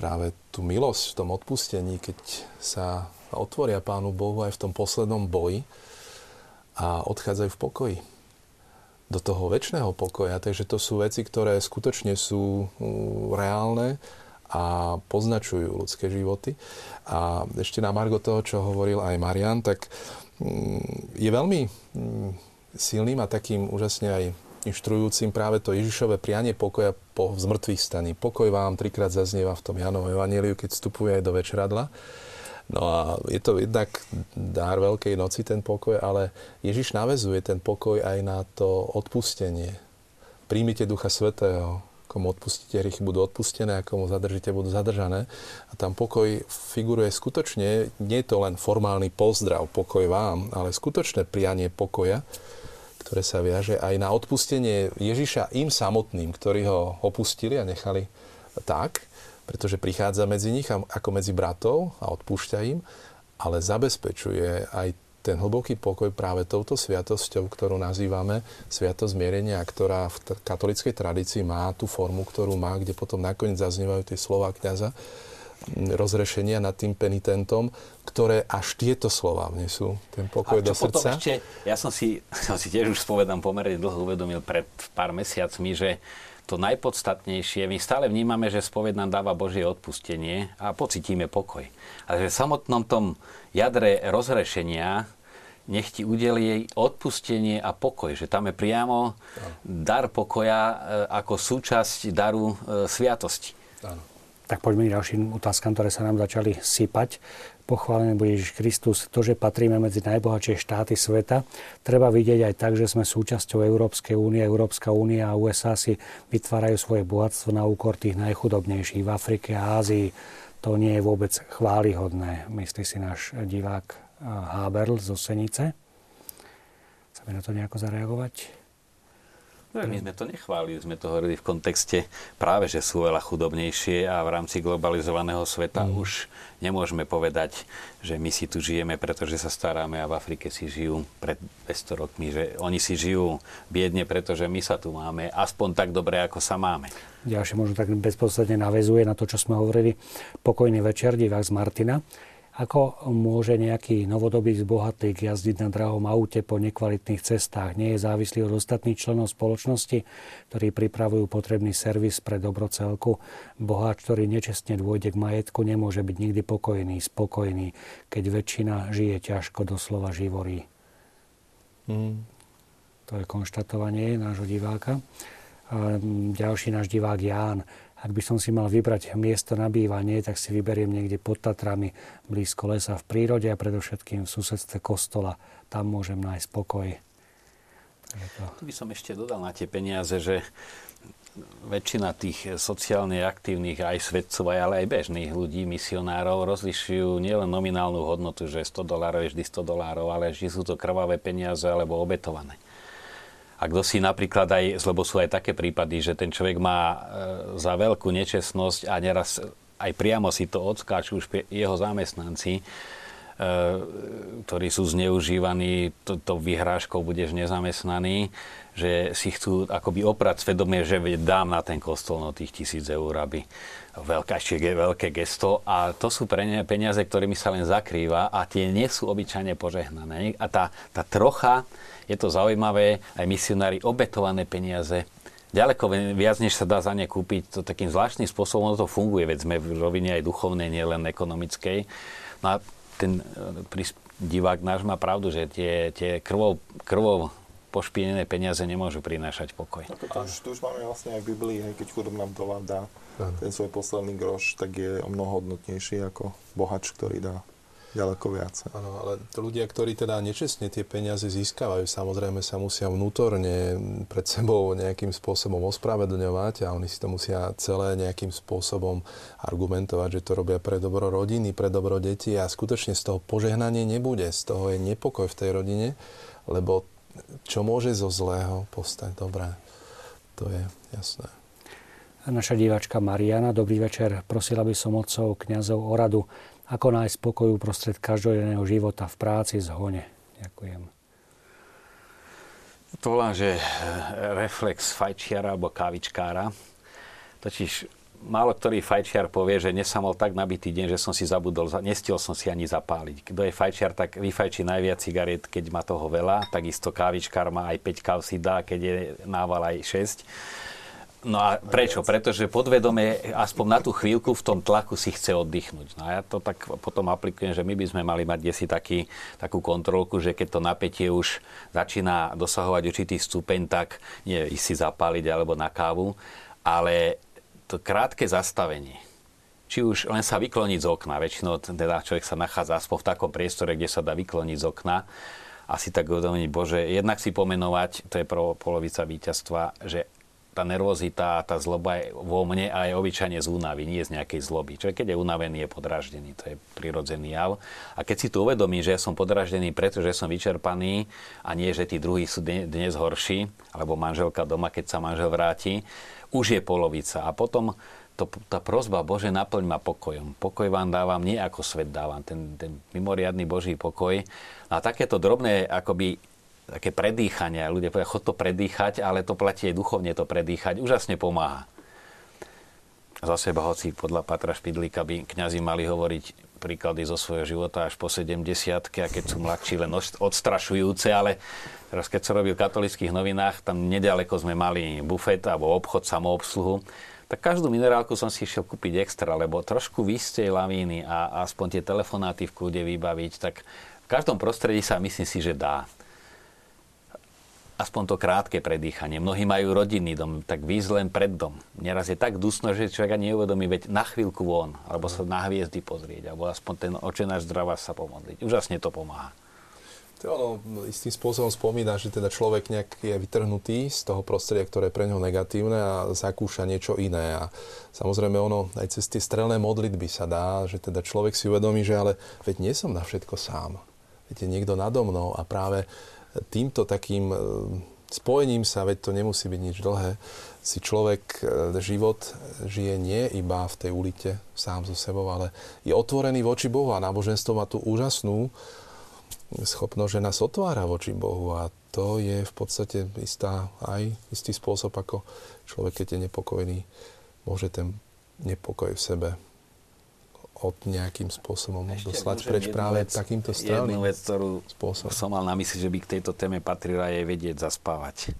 práve tú milosť v tom odpustení, keď sa otvoria Pánu Bohu aj v tom poslednom boji a odchádzajú v pokoji do toho väčšného pokoja. Takže to sú veci, ktoré skutočne sú reálne a poznačujú ľudské životy. A ešte na margo toho, čo hovoril aj Marian, tak je veľmi silným a takým úžasne aj inštruujúcim práve to Ježišové prianie pokoja po zmrtvých staní. Pokoj vám trikrát zaznieva v tom Janovom evaníliu, keď vstupuje do večeradla. No a je to jednak dár Veľkej noci ten pokoj, ale Ježiš navezuje ten pokoj aj na to odpustenie. Príjmite Ducha Svetého, komu odpustíte hriechy, budú odpustené, a komu zadržíte, budú zadržané. A tam pokoj figuruje skutočne, nie je to len formálny pozdrav, pokoj vám, ale skutočné prianie pokoja, ktoré sa viaže aj na odpustenie Ježiša im samotným, ktorí ho opustili a nechali tak, pretože prichádza medzi nich ako medzi bratov a odpúšťa im, ale zabezpečuje aj ten hlboký pokoj práve touto sviatosťou, ktorú nazývame Sviatosť zmierenia, ktorá v katolickej tradícii má tú formu, ktorú má, kde potom nakoniec zaznievajú tie slova kniaza, rozrešenia nad tým penitentom, ktoré až tieto slova vnesú ten pokoj do srdca. Ešte, ja som si, [LAUGHS] som si tiež už spovedám pomerne dlho uvedomil pred pár mesiacmi, že to najpodstatnejšie, my stále vnímame, že spoved nám dáva Božie odpustenie a pocitíme pokoj. Ale že v samotnom tom jadre rozrešenia nech ti udeli jej odpustenie a pokoj. Že tam je priamo dar pokoja e, ako súčasť daru e, sviatosti. Áno. Tak poďme k ďalším otázkam, ktoré sa nám začali sypať. Pochválený bude Ježiš Kristus. To, že patríme medzi najbohatšie štáty sveta, treba vidieť aj tak, že sme súčasťou Európskej únie. Európska únia a USA si vytvárajú svoje bohatstvo na úkor tých najchudobnejších v Afrike a Ázii. To nie je vôbec chválihodné, myslí si náš divák Haberl zo Senice. Chceme na to nejako zareagovať? My sme to nechválili, sme to hovorili v kontexte práve, že sú veľa chudobnejšie a v rámci globalizovaného sveta mm. už nemôžeme povedať, že my si tu žijeme, pretože sa staráme a v Afrike si žijú pred 200 rokmi, že oni si žijú biedne, pretože my sa tu máme aspoň tak dobre, ako sa máme. Ďalšie možno tak bezposledne navezuje na to, čo sme hovorili. Pokojný večer, divák z Martina. Ako môže nejaký novodobý zbohatlík jazdiť na drahom aute po nekvalitných cestách? Nie je závislý od ostatných členov spoločnosti, ktorí pripravujú potrebný servis pre dobrocelku. Boháč, ktorý nečestne dôjde k majetku, nemôže byť nikdy pokojný, spokojný, keď väčšina žije ťažko, doslova živorí. Mm. To je konštatovanie nášho diváka. Ďalší náš divák Ján ak by som si mal vybrať miesto na bývanie, tak si vyberiem niekde pod Tatrami, blízko lesa v prírode a predovšetkým v susedstve kostola. Tam môžem nájsť pokoj. To... Tu by som ešte dodal na tie peniaze, že väčšina tých sociálne aktívnych aj svedcov, ale aj bežných ľudí, misionárov, rozlišujú nielen nominálnu hodnotu, že 100 dolárov je vždy 100 dolárov, ale že sú to krvavé peniaze alebo obetované. A kto si napríklad aj, lebo sú aj také prípady, že ten človek má e, za veľkú nečestnosť a neraz aj priamo si to odskáču už jeho zamestnanci, e, ktorí sú zneužívaní, to, to vyhrážkou budeš nezamestnaný, že si chcú akoby oprať svedomie, že dám na ten kostol no tých tisíc eur, aby veľká, ešte veľké gesto a to sú pre ne peniaze, ktorými sa len zakrýva a tie nie sú obyčajne požehnané. A tá, tá trocha je to zaujímavé, aj misionári obetované peniaze, ďaleko viac, než sa dá za ne kúpiť, to takým zvláštnym spôsobom to funguje, veď sme v rovine aj duchovnej, nielen ekonomickej. No a ten e, divák náš má pravdu, že tie, tie krvou, krvou pošpinené peniaze nemôžu prinášať pokoj. No to, už, tu už máme vlastne aj v Biblii, hej, keď chudom nám to dá ten svoj posledný groš, tak je o mnoho hodnotnejší ako bohač, ktorý dá ďaleko viac. Áno, ale ľudia, ktorí teda nečestne tie peniaze získavajú, samozrejme sa musia vnútorne pred sebou nejakým spôsobom ospravedlňovať a oni si to musia celé nejakým spôsobom argumentovať, že to robia pre dobro rodiny, pre dobro detí a skutočne z toho požehnanie nebude, z toho je nepokoj v tej rodine, lebo čo môže zo zlého postať dobré, to je jasné. Naša diváčka Mariana, dobrý večer. Prosila by som otcov, kňazov o radu, ako nájsť spokoju prostred každodenného života v práci, zhone. Ďakujem. To volám, že eh, reflex fajčiara alebo kávičkára. Totiž málo ktorý fajčiar povie, že dnes tak nabitý deň, že som si zabudol, nestiel som si ani zapáliť. Kto je fajčiar, tak vyfajčí najviac cigaret, keď má toho veľa. Takisto kávičkár má aj 5 káv si dá, keď je nával aj 6 No a prečo? Pretože podvedome aspoň na tú chvíľku v tom tlaku si chce oddychnúť. No a ja to tak potom aplikujem, že my by sme mali mať desi taký, takú kontrolku, že keď to napätie už začína dosahovať určitý stupeň, tak nie ísť si zapáliť alebo na kávu, ale to krátke zastavenie, či už len sa vykloniť z okna, väčšinou teda človek sa nachádza aspoň v takom priestore, kde sa dá vykloniť z okna, asi tak uvedomiť, Bože, jednak si pomenovať, to je polovica víťazstva, že tá nervozita, tá zloba je vo mne a je obyčajne z únavy, nie z nejakej zloby. Človek, keď je unavený, je podraždený, to je prirodzený jav. A keď si tu uvedomí, že ja som podraždený, pretože som vyčerpaný a nie, že tí druhí sú dnes horší, alebo manželka doma, keď sa manžel vráti, už je polovica. A potom to, tá prozba, Bože, naplň ma pokojom. Pokoj vám dávam, nie ako svet dávam, ten, ten mimoriadný Boží pokoj. A takéto drobné akoby také predýchanie. Ľudia povedia, chod to predýchať, ale to platí aj duchovne to predýchať. Úžasne pomáha. Za seba, hoci podľa Patra Špidlíka by kňazi mali hovoriť príklady zo svojho života až po 70 a keď sú mladší len odstrašujúce, ale teraz keď som robil v katolických novinách, tam nedaleko sme mali bufet alebo obchod, samoobsluhu, tak každú minerálku som si išiel kúpiť extra, lebo trošku vysť lavíny a aspoň tie telefonáty v kľude vybaviť, tak v každom prostredí sa myslím si, že dá aspoň to krátke predýchanie. Mnohí majú rodinný dom, tak výjsť len pred dom. Neraz je tak dusno, že človek ani neuvedomí, veď na chvíľku von, alebo sa na hviezdy pozrieť, alebo aspoň ten očenáš zdravá sa pomodliť. Úžasne to pomáha. To ono istým spôsobom spomína, že teda človek nejak je vytrhnutý z toho prostredia, ktoré je pre neho negatívne a zakúša niečo iné. A samozrejme ono aj cez tie strelné modlitby sa dá, že teda človek si uvedomí, že ale veď nie som na všetko sám. Je niekto nado mnou a práve týmto takým e, spojením sa, veď to nemusí byť nič dlhé, si človek e, život žije nie iba v tej ulite sám so sebou, ale je otvorený voči Bohu a náboženstvo má tú úžasnú schopnosť, že nás otvára voči Bohu a to je v podstate istá, aj istý spôsob, ako človek, keď je nepokojný, môže ten nepokoj v sebe od nejakým spôsobom Ešte doslať preč práve vec, takýmto strelným Jednu vec, ktorú spôsobom. som mal na mysli, že by k tejto téme patrila je vedieť zaspávať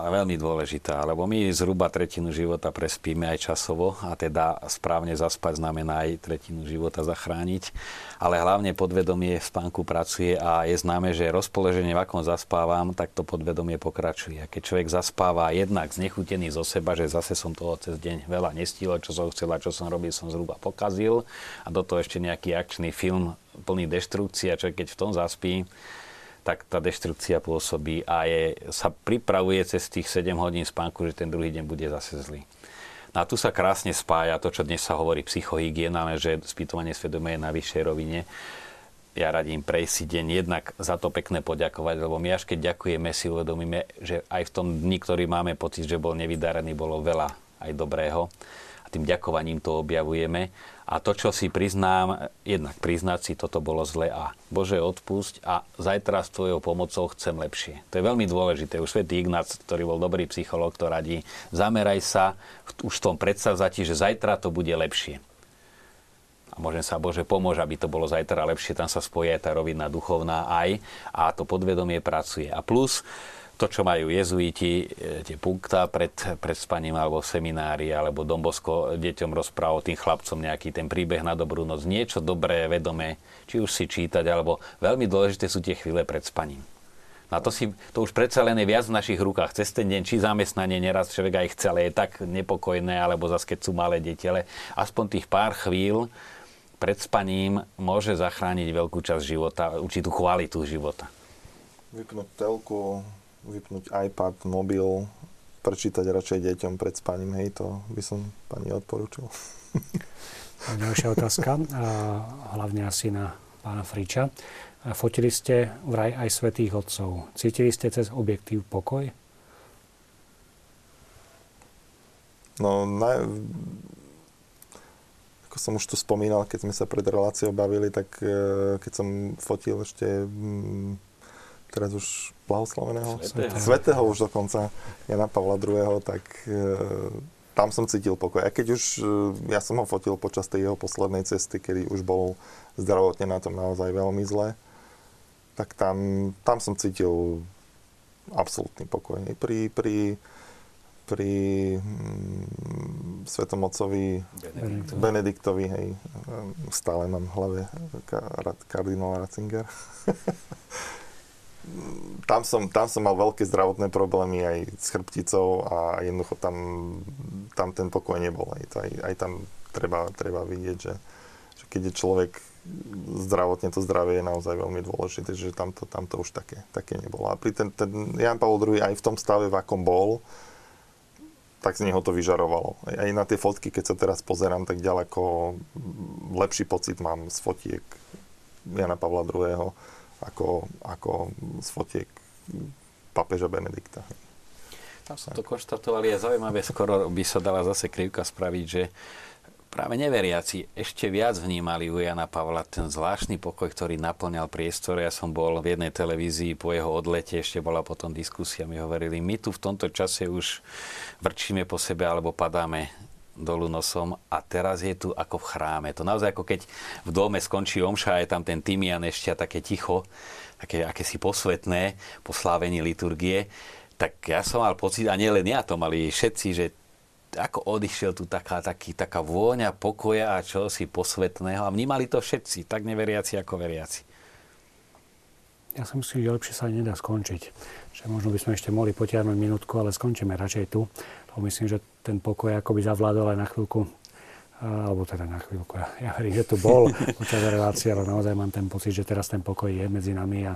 ale veľmi dôležitá, lebo my zhruba tretinu života prespíme aj časovo a teda správne zaspať znamená aj tretinu života zachrániť, ale hlavne podvedomie v spánku pracuje a je známe, že rozpoloženie, v akom zaspávam, tak to podvedomie pokračuje. A keď človek zaspáva jednak znechutený zo seba, že zase som toho cez deň veľa nestílo, čo som chcel a čo som robil, som zhruba pokazil a do toho ešte nejaký akčný film plný deštrukcie a človek keď v tom zaspí, tak tá deštrukcia pôsobí a je, sa pripravuje cez tých 7 hodín spánku, že ten druhý deň bude zase zlý. No a tu sa krásne spája to, čo dnes sa hovorí psychohygiena, že spýtovanie svedomia je na vyššej rovine. Ja radím prejsť si deň jednak za to pekné poďakovať, lebo my až keď ďakujeme, si uvedomíme, že aj v tom dni, ktorý máme pocit, že bol nevydarený, bolo veľa aj dobrého. Tým ďakovaním to objavujeme a to, čo si priznám, jednak priznať si, toto bolo zle a Bože odpusť a zajtra s tvojou pomocou chcem lepšie. To je veľmi dôležité. Už svätý Ignác, ktorý bol dobrý psychológ, to radí, zameraj sa už v tom predsavzatí, že zajtra to bude lepšie. A môžem sa, Bože, pomôže, aby to bolo zajtra lepšie. Tam sa spojí aj tá rovina duchovná aj a to podvedomie pracuje. A plus, to, čo majú jezuiti, e, tie punkta pred, pred spaním alebo seminári, alebo Dombosko deťom rozpráva tým chlapcom nejaký ten príbeh na dobrú noc, niečo dobré, vedomé, či už si čítať, alebo veľmi dôležité sú tie chvíle pred spaním. No a to, si, to už predsa len je viac v našich rukách. Cez ten deň, či zamestnanie, neraz človek aj chce, ale je tak nepokojné, alebo zase keď sú malé deti, ale aspoň tých pár chvíľ pred spaním môže zachrániť veľkú časť života, určitú kvalitu života. Vypnúť telku, vypnúť iPad, mobil, prečítať radšej deťom pred spaním, hej, to by som pani odporúčil. Ďalšia otázka, hlavne asi na pána Friča. Fotili ste vraj aj svetých otcov. Cítili ste cez objektív pokoj? No, na, ako som už tu spomínal, keď sme sa pred reláciou bavili, tak e, keď som fotil ešte mm, teraz už blahoslaveného, Svetého. svetého už dokonca, Jana Pavla II, tak e, tam som cítil pokoj. A keď už, e, ja som ho fotil počas tej jeho poslednej cesty, kedy už bol zdravotne na tom naozaj veľmi zle, tak tam, tam som cítil absolútny pokoj. Pri, pri, pri mm, Svetom Otcovi Benediktovi. Benediktovi, hej, stále mám v hlave ka- kardinál Ratzinger. [LAUGHS] tam, som, tam som mal veľké zdravotné problémy aj s chrbticou a jednoducho tam, tam ten pokoj nebol. Aj, aj, aj tam treba, treba vidieť, že, že keď je človek zdravotne, to zdravie je naozaj veľmi dôležité, že tam to, tam to už také, také nebolo. A pri ten, ten Jan Pavel II aj v tom stave, v akom bol, tak z neho to vyžarovalo. Aj na tie fotky, keď sa teraz pozerám, tak ďaleko lepší pocit mám z fotiek Jana Pavla II. Ako, ako z fotiek papeža Benedikta. Tam som to konštatovali a zaujímavé, skoro by sa dala zase krivka spraviť, že práve neveriaci ešte viac vnímali u Jana Pavla ten zvláštny pokoj, ktorý naplňal priestor. Ja som bol v jednej televízii po jeho odlete, ešte bola potom diskusia, mi hovorili, my tu v tomto čase už vrčíme po sebe alebo padáme dolu nosom a teraz je tu ako v chráme. To naozaj ako keď v dome skončí omša a je tam ten tymian ešte také ticho, také akési posvetné po slávení liturgie. Tak ja som mal pocit, a nielen ja, to mali všetci, že ako odišiel tu taká, taký, taká vôňa pokoja a čosi posvetného. A vnímali to všetci, tak neveriaci ako veriaci. Ja si myslím, že lepšie sa nedá skončiť. Že možno by sme ešte mohli potiahnuť minútku, ale skončíme radšej tu. Lebo myslím, že ten pokoj akoby zavládol aj na chvíľku alebo teda na chvíľku. Ja, [LAUGHS] ja verím, že tu bol [LAUGHS] počas relácie, ale naozaj mám ten pocit, že teraz ten pokoj je medzi nami a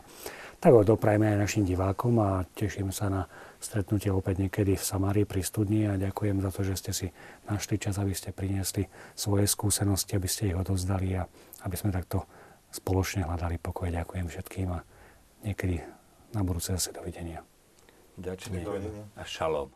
tak ho doprajme aj našim divákom a teším sa na stretnutie opäť niekedy v Samárii pri studni a ďakujem za to, že ste si našli čas, aby ste priniesli svoje skúsenosti, aby ste ich odovzdali a aby sme takto spoločne hľadali pokoj. Ďakujem všetkým a niekedy na budúce zase dovidenia. Ďakujem. Dovidenia. A šalom.